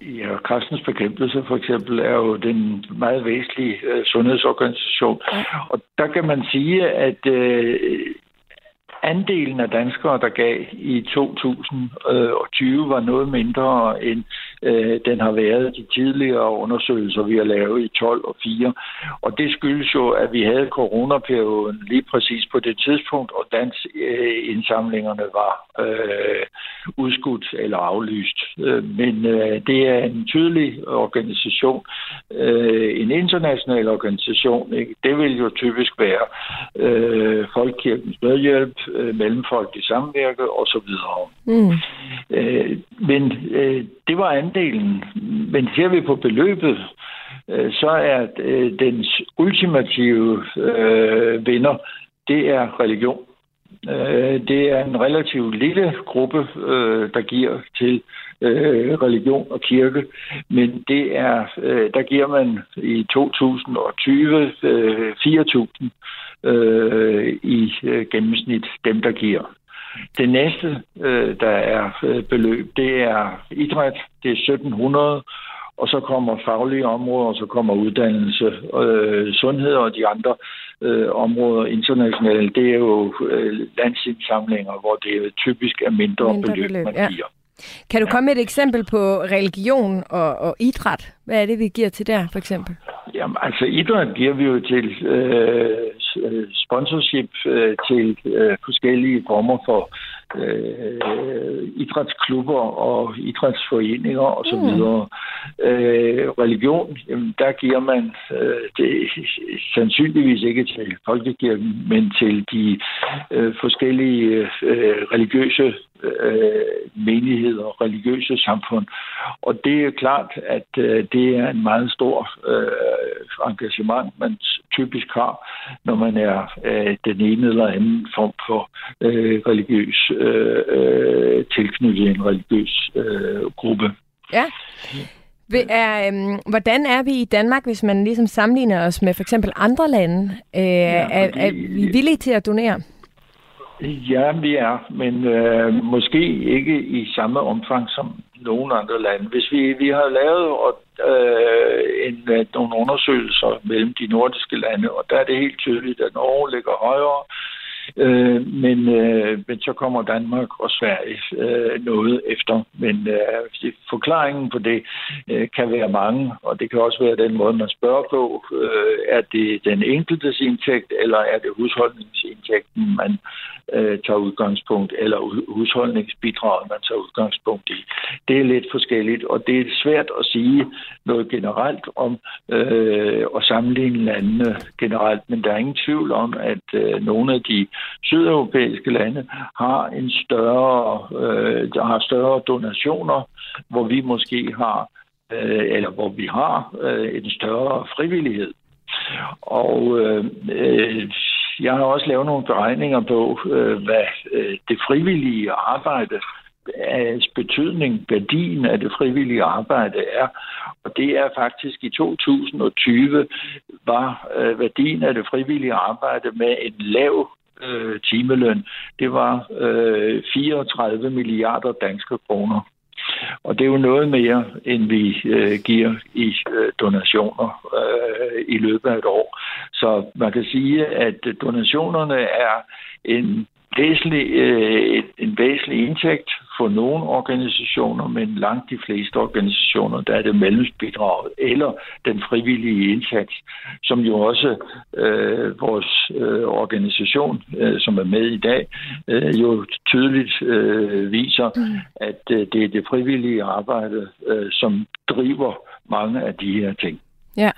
Ja, kræftens bekæmpelse for eksempel er jo den meget væsentlige øh, sundhedsorganisation. Ja. Og der kan man sige, at øh, andelen af danskere, der gav i 2020, var noget mindre end øh, den har været de tidligere undersøgelser, vi har lavet i 12 og 4. Og det skyldes jo, at vi havde coronaperioden lige præcis på det tidspunkt, og dansindsamlingerne øh, var øh, udskudt eller aflyst. Øh, men øh, det er en tydelig organisation, øh, en international organisation. Ikke? Det vil jo typisk være øh, Folkekirkens Medhjælp, øh, Mellemfolkelig Samvirke osv. Mm. Øh, men øh, det var andelen. Men ser vi på beløbet, øh, så er øh, den ultimative øh, vinder, det er religion. Øh, det er en relativt lille gruppe, øh, der giver til øh, religion og kirke, men det er, øh, der giver man i 2020 øh, 4.000 øh, i øh, gennemsnit dem, der giver. Det næste, øh, der er øh, beløb, det er idræt, det er 1700, og så kommer faglige områder, og så kommer uddannelse, øh, sundhed og de andre øh, områder internationalt. Det er jo øh, landsindsamlinger, hvor det typisk er mindre, mindre beløb, beløb, man ja. giver. Kan du komme med et eksempel på religion og, og idræt? Hvad er det, vi giver til der, for eksempel? Jamen, altså idræt giver vi jo til øh, sponsorship øh, til øh, forskellige former for øh, idrætsklubber og idrætsforeninger osv. Mm. Øh, religion, jamen, der giver man øh, det sandsynligvis ikke til folkekirken, men til de øh, forskellige øh, religiøse øh, menigheder og religiøse samfund. Og det er klart, at øh, det er en meget stor øh, engagement, man typisk har, når man er øh, den ene eller anden form for øh, religiøs øh, øh, tilknyttet en religiøs øh, gruppe. Ja. Er, øhm, hvordan er vi i Danmark, hvis man ligesom sammenligner os med for eksempel andre lande? Øh, ja, fordi... er, er vi villige til at donere? Ja, vi er, men øh, måske ikke i samme omfang som nogle andre lande. Hvis vi, vi har lavet øh, en, øh, nogle undersøgelser mellem de nordiske lande, og der er det helt tydeligt, at Norge ligger højere, Øh, men, øh, men så kommer Danmark og Sverige øh, noget efter. Men øh, forklaringen på det øh, kan være mange, og det kan også være den måde, man spørger på. Øh, er det den enkeltes indtægt, eller er det husholdningsindtægten, man øh, tager udgangspunkt, eller husholdningsbidraget, man tager udgangspunkt i? Det er lidt forskelligt, og det er svært at sige noget generelt om øh, at sammenligne landene generelt, men der er ingen tvivl om, at øh, nogle af de sydeuropæiske lande har en større, øh, der har større donationer, hvor vi måske har, øh, eller hvor vi har øh, en større frivillighed. Og øh, øh, jeg har også lavet nogle beregninger på, øh, hvad øh, det frivillige arbejde af betydning, værdien af det frivillige arbejde er. Og det er faktisk i 2020 var øh, værdien af det frivillige arbejde med en lav øh, timeløn, det var øh, 34 milliarder danske kroner. Og det er jo noget mere, end vi øh, giver i øh, donationer øh, i løbet af et år. Så man kan sige, at donationerne er en væsentlig, øh, en væsentlig indtægt for nogle organisationer, men langt de fleste organisationer, der er det medlemsbidraget eller den frivillige indsats, som jo også øh, vores øh, organisation, øh, som er med i dag, øh, jo tydeligt øh, viser, mm. at øh, det er det frivillige arbejde, øh, som driver mange af de her ting. Ja.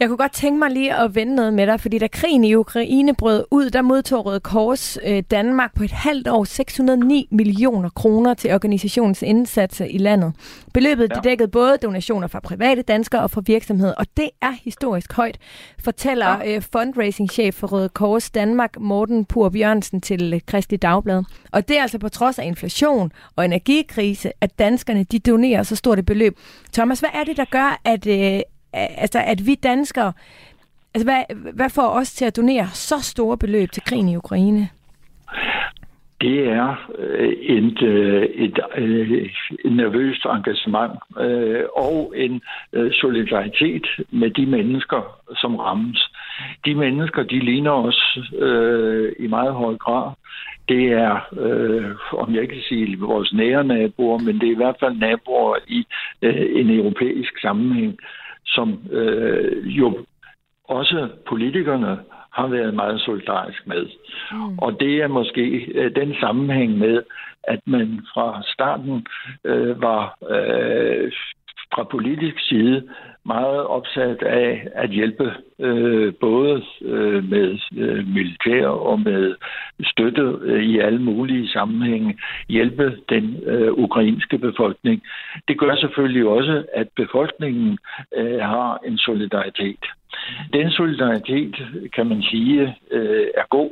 Jeg kunne godt tænke mig lige at vende noget med dig, fordi da krigen i Ukraine brød ud, der modtog Røde Kors øh, Danmark på et halvt år 609 millioner kroner til organisationens indsatser i landet. Beløbet ja. det dækkede både donationer fra private danskere og fra virksomheder, og det er historisk højt, fortæller ja. øh, fundraising-chef for Røde Kors Danmark, Morten Pur Bjørnsen til Kristi Dagblad. Og det er altså på trods af inflation og energikrise, at danskerne de donerer så stort et beløb. Thomas, hvad er det, der gør, at, øh, altså, at vi danskere, altså, hvad, hvad får os til at donere så store beløb til krigen i Ukraine? Det er øh, et, øh, et, et, et nervøst engagement og en solidaritet med de mennesker, som rammes. De mennesker, de ligner os øh, i meget høj grad. Det er, øh, om jeg ikke kan sige vores nære naboer, men det er i hvert fald naboer i øh, en europæisk sammenhæng som øh, jo også politikerne har været meget solidarisk med. Mm. Og det er måske øh, den sammenhæng med, at man fra starten øh, var øh, fra politisk side meget opsat af at hjælpe øh, både øh, med øh, militær og med støtte øh, i alle mulige sammenhænge, hjælpe den øh, ukrainske befolkning. Det gør selvfølgelig også, at befolkningen øh, har en solidaritet. Den solidaritet, kan man sige, øh, er god,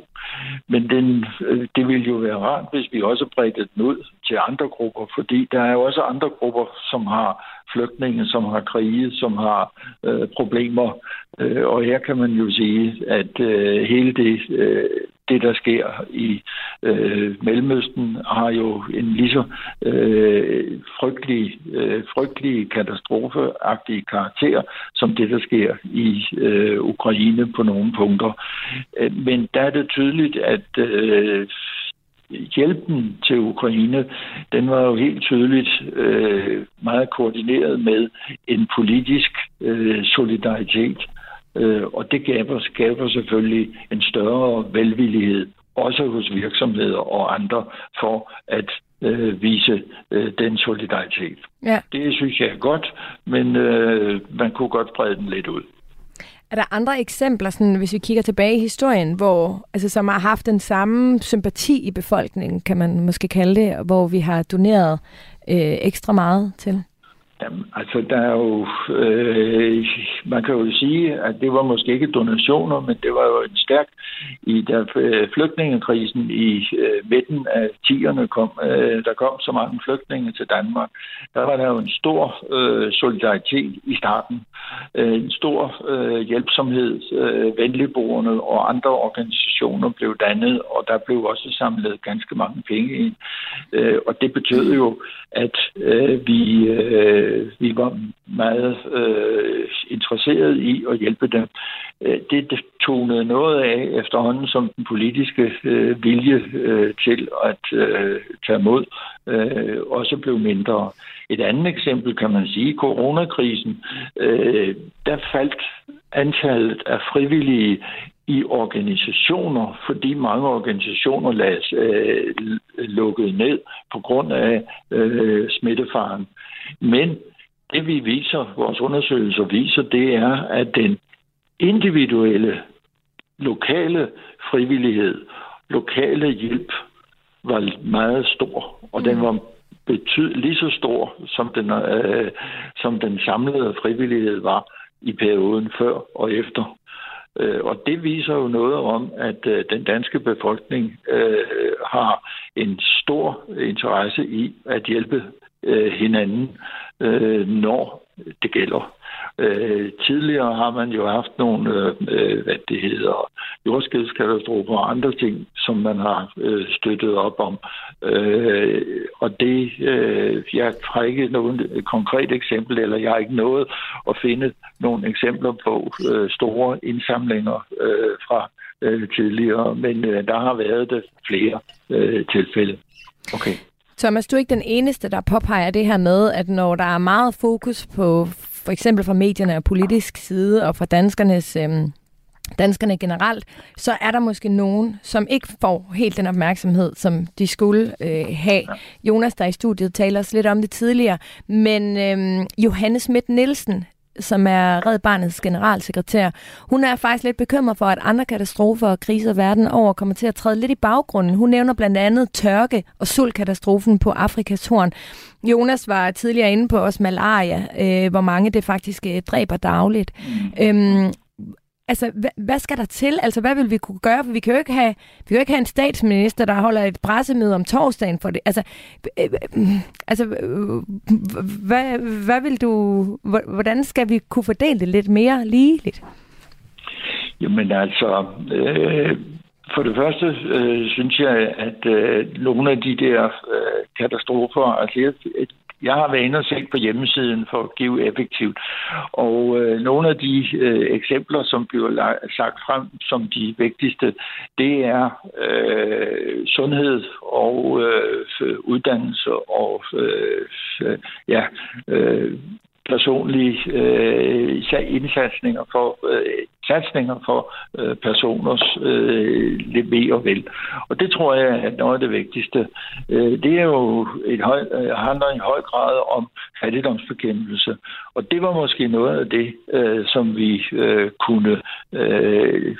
men den, øh, det ville jo være rart, hvis vi også bredte den ud til andre grupper, fordi der er jo også andre grupper, som har flygtninge, som har krige, som har øh, problemer. Øh, og her kan man jo sige, at øh, hele det, øh, det, der sker i øh, Mellemøsten, har jo en lige så øh, frygtelig, øh, frygtelig katastrofeagtig karakter, som det, der sker i øh, Ukraine på nogle punkter. Øh, men der er det tydeligt, at øh, hjælpen til Ukraine, den var jo helt tydeligt øh, meget koordineret med en politisk øh, solidaritet. Øh, og det skaber, skaber selvfølgelig en større velvillighed, også hos virksomheder og andre, for at øh, vise øh, den solidaritet. Ja. Det synes jeg er godt, men øh, man kunne godt brede den lidt ud. Er der andre eksempler, sådan, hvis vi kigger tilbage i historien, hvor, altså, som har haft den samme sympati i befolkningen, kan man måske kalde det, hvor vi har doneret øh, ekstra meget til? Jamen, altså, der er jo... Øh, man kan jo sige, at det var måske ikke donationer, men det var jo en stærk... I da øh, flygtningekrisen i øh, midten af 10'erne kom, øh, der kom så mange flygtninge til Danmark, der var der jo en stor øh, solidaritet i starten. Øh, en stor øh, hjælpsomhed. Øh, venligboerne og andre organisationer blev dannet, og der blev også samlet ganske mange penge ind. Øh, og det betød jo, at øh, vi... Øh, øh, vi var meget øh, interesseret i at hjælpe dem. Øh, det, det tonede noget af efterhånden, som den politiske øh, vilje øh, til at øh, tage mod øh, også blev mindre. Et andet eksempel kan man sige, coronakrisen, øh, der faldt antallet af frivillige i organisationer, fordi mange organisationer lades, øh, lukkede ned på grund af øh, smittefaren. Men det vi viser, vores undersøgelser viser, det er, at den individuelle, lokale frivillighed, lokale hjælp var meget stor, og den var betyd, lige så stor, som den, øh, som den samlede frivillighed var i perioden før og efter. Øh, og det viser jo noget om, at øh, den danske befolkning øh, har en stor interesse i at hjælpe hinanden, når det gælder. Øh, tidligere har man jo haft nogle, øh, øh hvad det hedder, jordskædskatastrofer og andre ting, som man har øh, støttet op om. Øh, og det, øh, jeg har ikke noget konkret eksempel, eller jeg har ikke nået at finde nogle eksempler på øh, store indsamlinger øh, fra øh, tidligere, men øh, der har været det flere øh, tilfælde. Okay. Thomas, du er ikke den eneste, der påpeger det her med, at når der er meget fokus på for eksempel fra medierne og politisk side og fra danskernes øhm, danskerne generelt, så er der måske nogen, som ikke får helt den opmærksomhed, som de skulle øh, have. Jonas, der i studiet, taler os lidt om det tidligere, men øhm, Johannes Schmidt Nielsen, som er Red Barnets generalsekretær. Hun er faktisk lidt bekymret for, at andre katastrofer og kriser verden over kommer til at træde lidt i baggrunden. Hun nævner blandt andet tørke og sultkatastrofen på Afrikas horn. Jonas var tidligere inde på også malaria, øh, hvor mange det faktisk øh, dræber dagligt. Mm. Øhm, altså, hvad, hvad skal der til? Altså, hvad vil vi kunne gøre? For vi kan jo ikke have, vi kan jo ikke have en statsminister, der holder et pressemøde om torsdagen for det. Altså, øh, øh, altså øh, hvad, hvad vil du, hvordan skal vi kunne fordele det lidt mere ligeligt? Jamen altså, øh, for det første øh, synes jeg, at øh, nogle af de der øh, katastrofer, altså jeg jeg har været inde og set på hjemmesiden for at give effektivt, og øh, nogle af de øh, eksempler, som bliver sagt frem som de vigtigste, det er øh, sundhed og øh, uddannelse og øh, ja, øh, personlige øh, indsatsninger for, øh, satsninger for øh, personers øh, lever vel. Og det tror jeg er noget af det vigtigste. Øh, det er jo et høj, øh, handler i høj grad om fattigdomsbekæmpelse. Og det var måske noget af det, øh, som vi øh, kunne øh,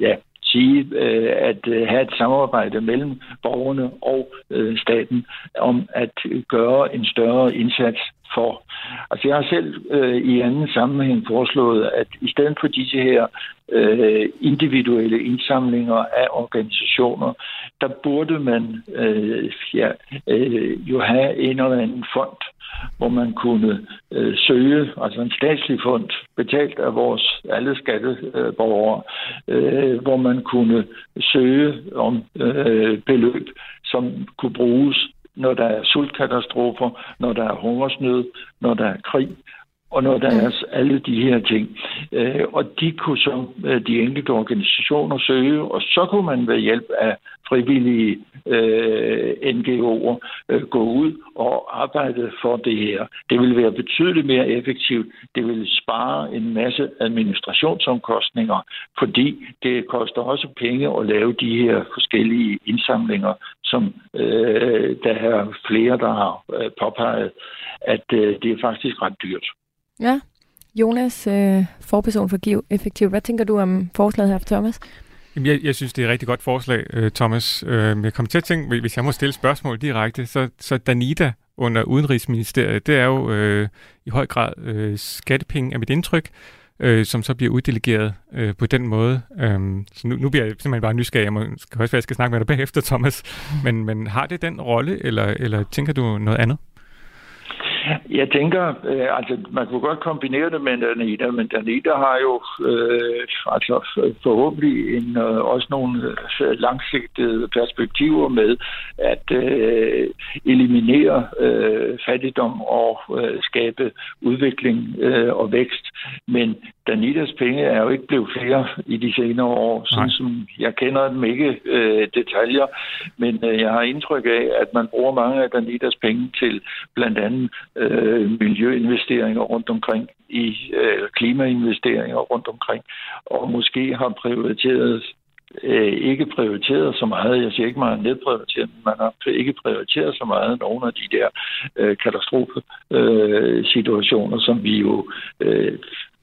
ja, sige, øh, at øh, have et samarbejde mellem borgerne og øh, staten om at gøre en større indsats for. Altså jeg har selv øh, i anden sammenhæng foreslået, at i stedet for disse her øh, individuelle indsamlinger af organisationer, der burde man øh, ja, øh, jo have en eller anden fond, hvor man kunne øh, søge, altså en statslig fond, betalt af vores alle skatteborgere, øh, hvor man kunne søge om øh, beløb, som kunne bruges når der er sultkatastrofer, når der er hungersnød, når der er krig, og når der er alle de her ting. Øh, og de kunne så øh, de enkelte organisationer søge, og så kunne man ved hjælp af frivillige øh, NGO'er øh, gå ud og arbejde for det her. Det vil være betydeligt mere effektivt. Det vil spare en masse administrationsomkostninger, fordi det koster også penge at lave de her forskellige indsamlinger, som øh, der er flere, der har øh, påpeget, at øh, det er faktisk ret dyrt. Ja. Jonas, øh, forperson for Giv Effektivt. Hvad tænker du om forslaget her for Thomas? Jamen, jeg, jeg synes, det er et rigtig godt forslag, øh, Thomas. Øh, jeg kommer til at tænke, hvis jeg må stille spørgsmål direkte, så, så Danida under Udenrigsministeriet, det er jo øh, i høj grad øh, skattepenge, er mit indtryk, øh, som så bliver uddelegeret øh, på den måde. Øhm, så nu, nu bliver jeg simpelthen bare nysgerrig. Jeg må, skal også være, jeg skal snakke med dig bagefter, Thomas. Men, men har det den rolle, eller, eller tænker du noget andet? Jeg tænker, øh, altså man kunne godt kombinere det med Danita, men Danita har jo øh, altså forhåbentlig en, øh, også nogle øh, langsigtede perspektiver med at øh, eliminere øh, fattigdom og øh, skabe udvikling øh, og vækst. Men Danitas penge er jo ikke blevet flere i de senere år, sådan som jeg kender dem ikke øh, detaljer, men øh, jeg har indtryk af, at man bruger mange af Danitas penge til blandt andet øh, miljøinvesteringer rundt omkring, i øh, klimainvesteringer rundt omkring, og måske har prioriteret øh, ikke prioriteret så meget. Jeg siger ikke, man har nedprioriteret, men man har ikke prioriteret så meget nogle af de der øh, katastrofesituationer, øh, som vi jo øh,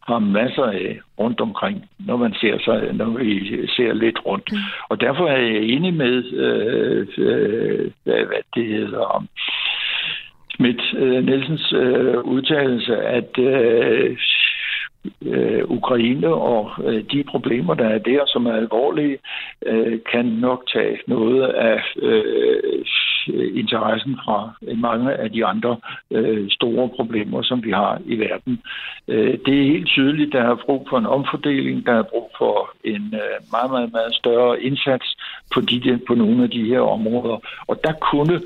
har masser af rundt omkring, når man ser sig, når vi ser lidt rundt. Mm. Og derfor er jeg enig med, øh, øh, hvad det hedder, om Schmidt øh, Nielsens øh, udtalelse, at øh, øh, Ukraine og øh, de problemer, der er der, som er alvorlige, øh, kan nok tage noget af øh, interessen fra mange af de andre øh, store problemer, som vi har i verden. Øh, det er helt tydeligt, der er brug for en omfordeling, der er brug for en øh, meget, meget, meget større indsats på, de, på nogle af de her områder. Og der kunne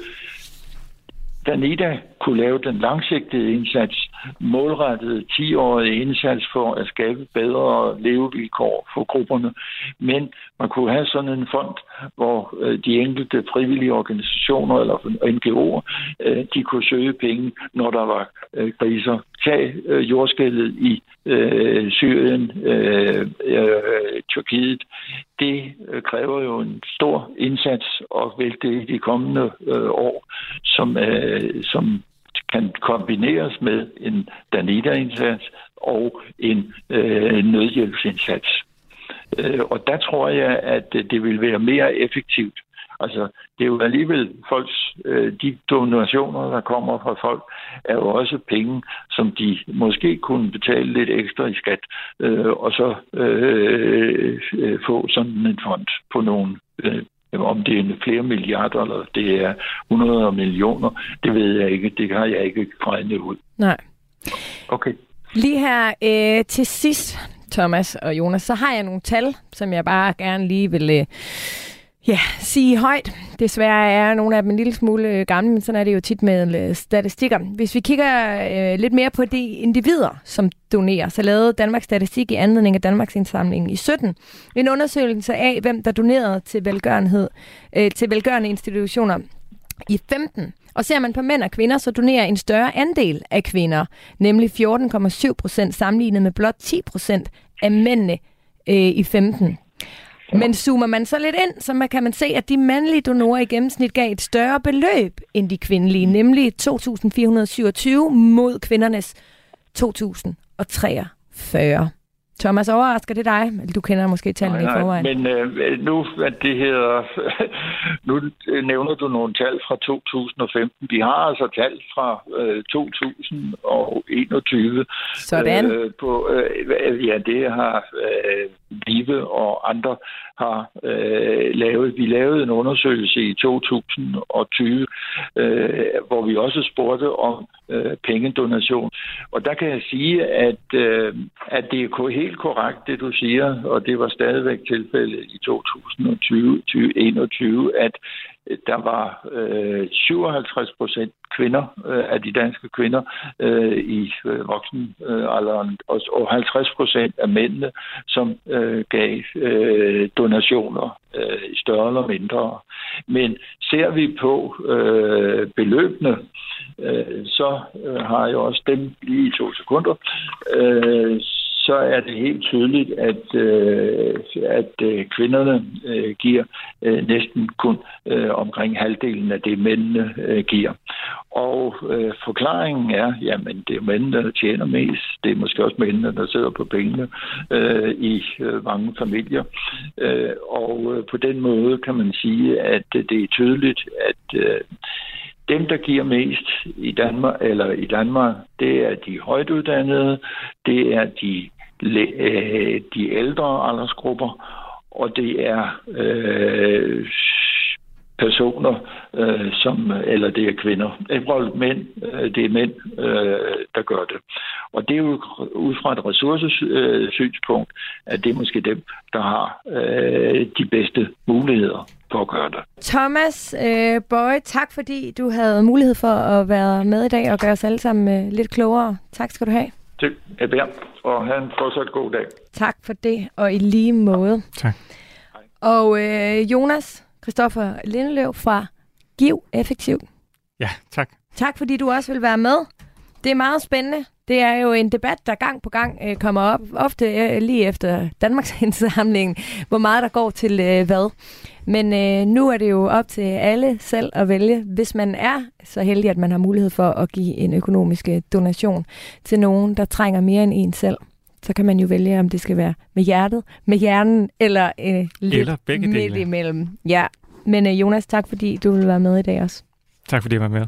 Danida kunne lave den langsigtede indsats, målrettet 10-årige indsats for at skabe bedre levevilkår for grupperne. Men man kunne have sådan en fond, hvor øh, de enkelte frivillige organisationer eller NGO'er, øh, de kunne søge penge, når der var øh, kriser. Tag jordskældet i Syrien, Tyrkiet. Det kræver jo en stor indsats og vælte i de kommende år, som, som kan kombineres med en Danida-indsats og en øh, nødhjælpsindsats. Øh, og der tror jeg, at det vil være mere effektivt. Altså, det er jo alligevel folks, øh, de donationer, der kommer fra folk, er jo også penge, som de måske kunne betale lidt ekstra i skat, øh, og så øh, øh, få sådan en fond på nogle øh, om det er flere milliarder, eller det er 100 millioner, det ved jeg ikke. Det har jeg ikke regnet ud. Nej. Okay. Lige her øh, til sidst, Thomas og Jonas, så har jeg nogle tal, som jeg bare gerne lige vil øh, ja, sige højt. Desværre er nogle af dem en lille smule øh, gamle, men sådan er det jo tit med øh, statistikker. Hvis vi kigger øh, lidt mere på de individer, som donerer, så lavede Danmarks Statistik i anledning af Danmarks indsamling i 17 en undersøgelse af, hvem der donerede til velgørenhed, øh, til velgørende institutioner i 15. Og ser man på mænd og kvinder, så donerer en større andel af kvinder, nemlig 14,7 procent sammenlignet med blot 10 procent af mændene øh, i 15. Men zoomer man så lidt ind, så kan man se, at de mandlige donorer i gennemsnit gav et større beløb end de kvindelige, nemlig 2.427 mod kvindernes 2.043. Thomas, overrasker det dig? Du kender måske tallene nej, i forvejen. Men øh, nu, at det hedder, nu nævner du nogle tal fra 2015. Vi har altså tal fra øh, 2021. Sådan. Øh, på, øh, ja, det har øh, Vive og andre har øh, lavet. Vi lavede en undersøgelse i 2020, øh, hvor vi også spurgte om øh, pengedonation. Og der kan jeg sige, at, øh, at det er helt korrekt, det du siger, og det var stadigvæk tilfældet i 2020-2021, at Øh, der var øh, 57 procent kvinder øh, af de danske kvinder øh, i øh, voksenalderen, og, og 50 procent af mændene, som øh, gav øh, donationer øh, større eller mindre. Men ser vi på øh, beløbene, øh, så øh, har jeg også dem lige i to sekunder. Øh, så er det helt tydeligt, at, øh, at øh, kvinderne øh, giver øh, næsten kun øh, omkring halvdelen af det, mændene øh, giver. Og øh, forklaringen er, jamen det er mændene, der tjener mest. Det er måske også mændene, der sidder på pengene øh, i øh, mange familier. Øh, og øh, på den måde kan man sige, at det er tydeligt, at øh, dem, der giver mest i Danmark, eller i Danmark, det er de højtuddannede, det er de, øh, de ældre aldersgrupper, og det er øh, personer, øh, som, eller det er kvinder. Øh, eller mænd, øh, det er mænd, øh, der gør det. Og det er jo ud fra et ressourcesynspunkt, at det er måske dem, der har øh, de bedste muligheder for at gøre det. Thomas øh, Bøje, tak fordi du havde mulighed for at være med i dag og gøre os alle sammen øh, lidt klogere. Tak skal du have. Er bær, og have en fortsat god dag. Tak for det, og i lige måde. Tak. Og øh, Jonas, Christoffer Lindeløv fra Giv Effektiv. Ja, tak. Tak fordi du også vil være med. Det er meget spændende. Det er jo en debat, der gang på gang øh, kommer op, ofte øh, lige efter Danmarks indsamling, hvor meget der går til øh, hvad. Men øh, nu er det jo op til alle selv at vælge, hvis man er så heldig, at man har mulighed for at give en økonomisk øh, donation til nogen, der trænger mere end en selv. Så kan man jo vælge, om det skal være med hjertet, med hjernen eller øh, lidt Eller begge midt dele. imellem. Ja, men øh, Jonas, tak fordi du vil være med i dag også. Tak fordi jeg var med.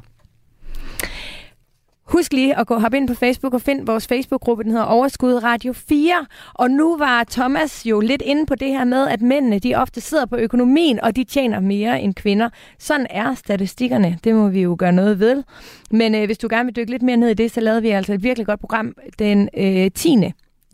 Husk lige at gå hop ind på Facebook og find vores Facebook-gruppe, den hedder Overskud Radio 4. Og nu var Thomas jo lidt inde på det her med, at mændene de ofte sidder på økonomien, og de tjener mere end kvinder. Sådan er statistikkerne. Det må vi jo gøre noget ved. Men øh, hvis du gerne vil dykke lidt mere ned i det, så lavede vi altså et virkelig godt program den øh, 10.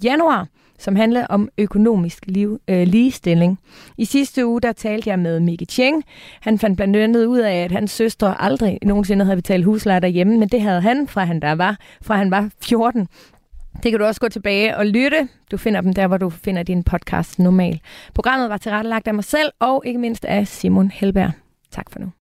januar som handler om økonomisk liv, øh, ligestilling. I sidste uge, der talte jeg med Mikke Cheng. Han fandt blandt andet ud af, at hans søstre aldrig nogensinde havde betalt husleje derhjemme, men det havde han, fra han, der var, fra han var 14. Det kan du også gå tilbage og lytte. Du finder dem der, hvor du finder din podcast normal. Programmet var tilrettelagt af mig selv, og ikke mindst af Simon Helberg. Tak for nu.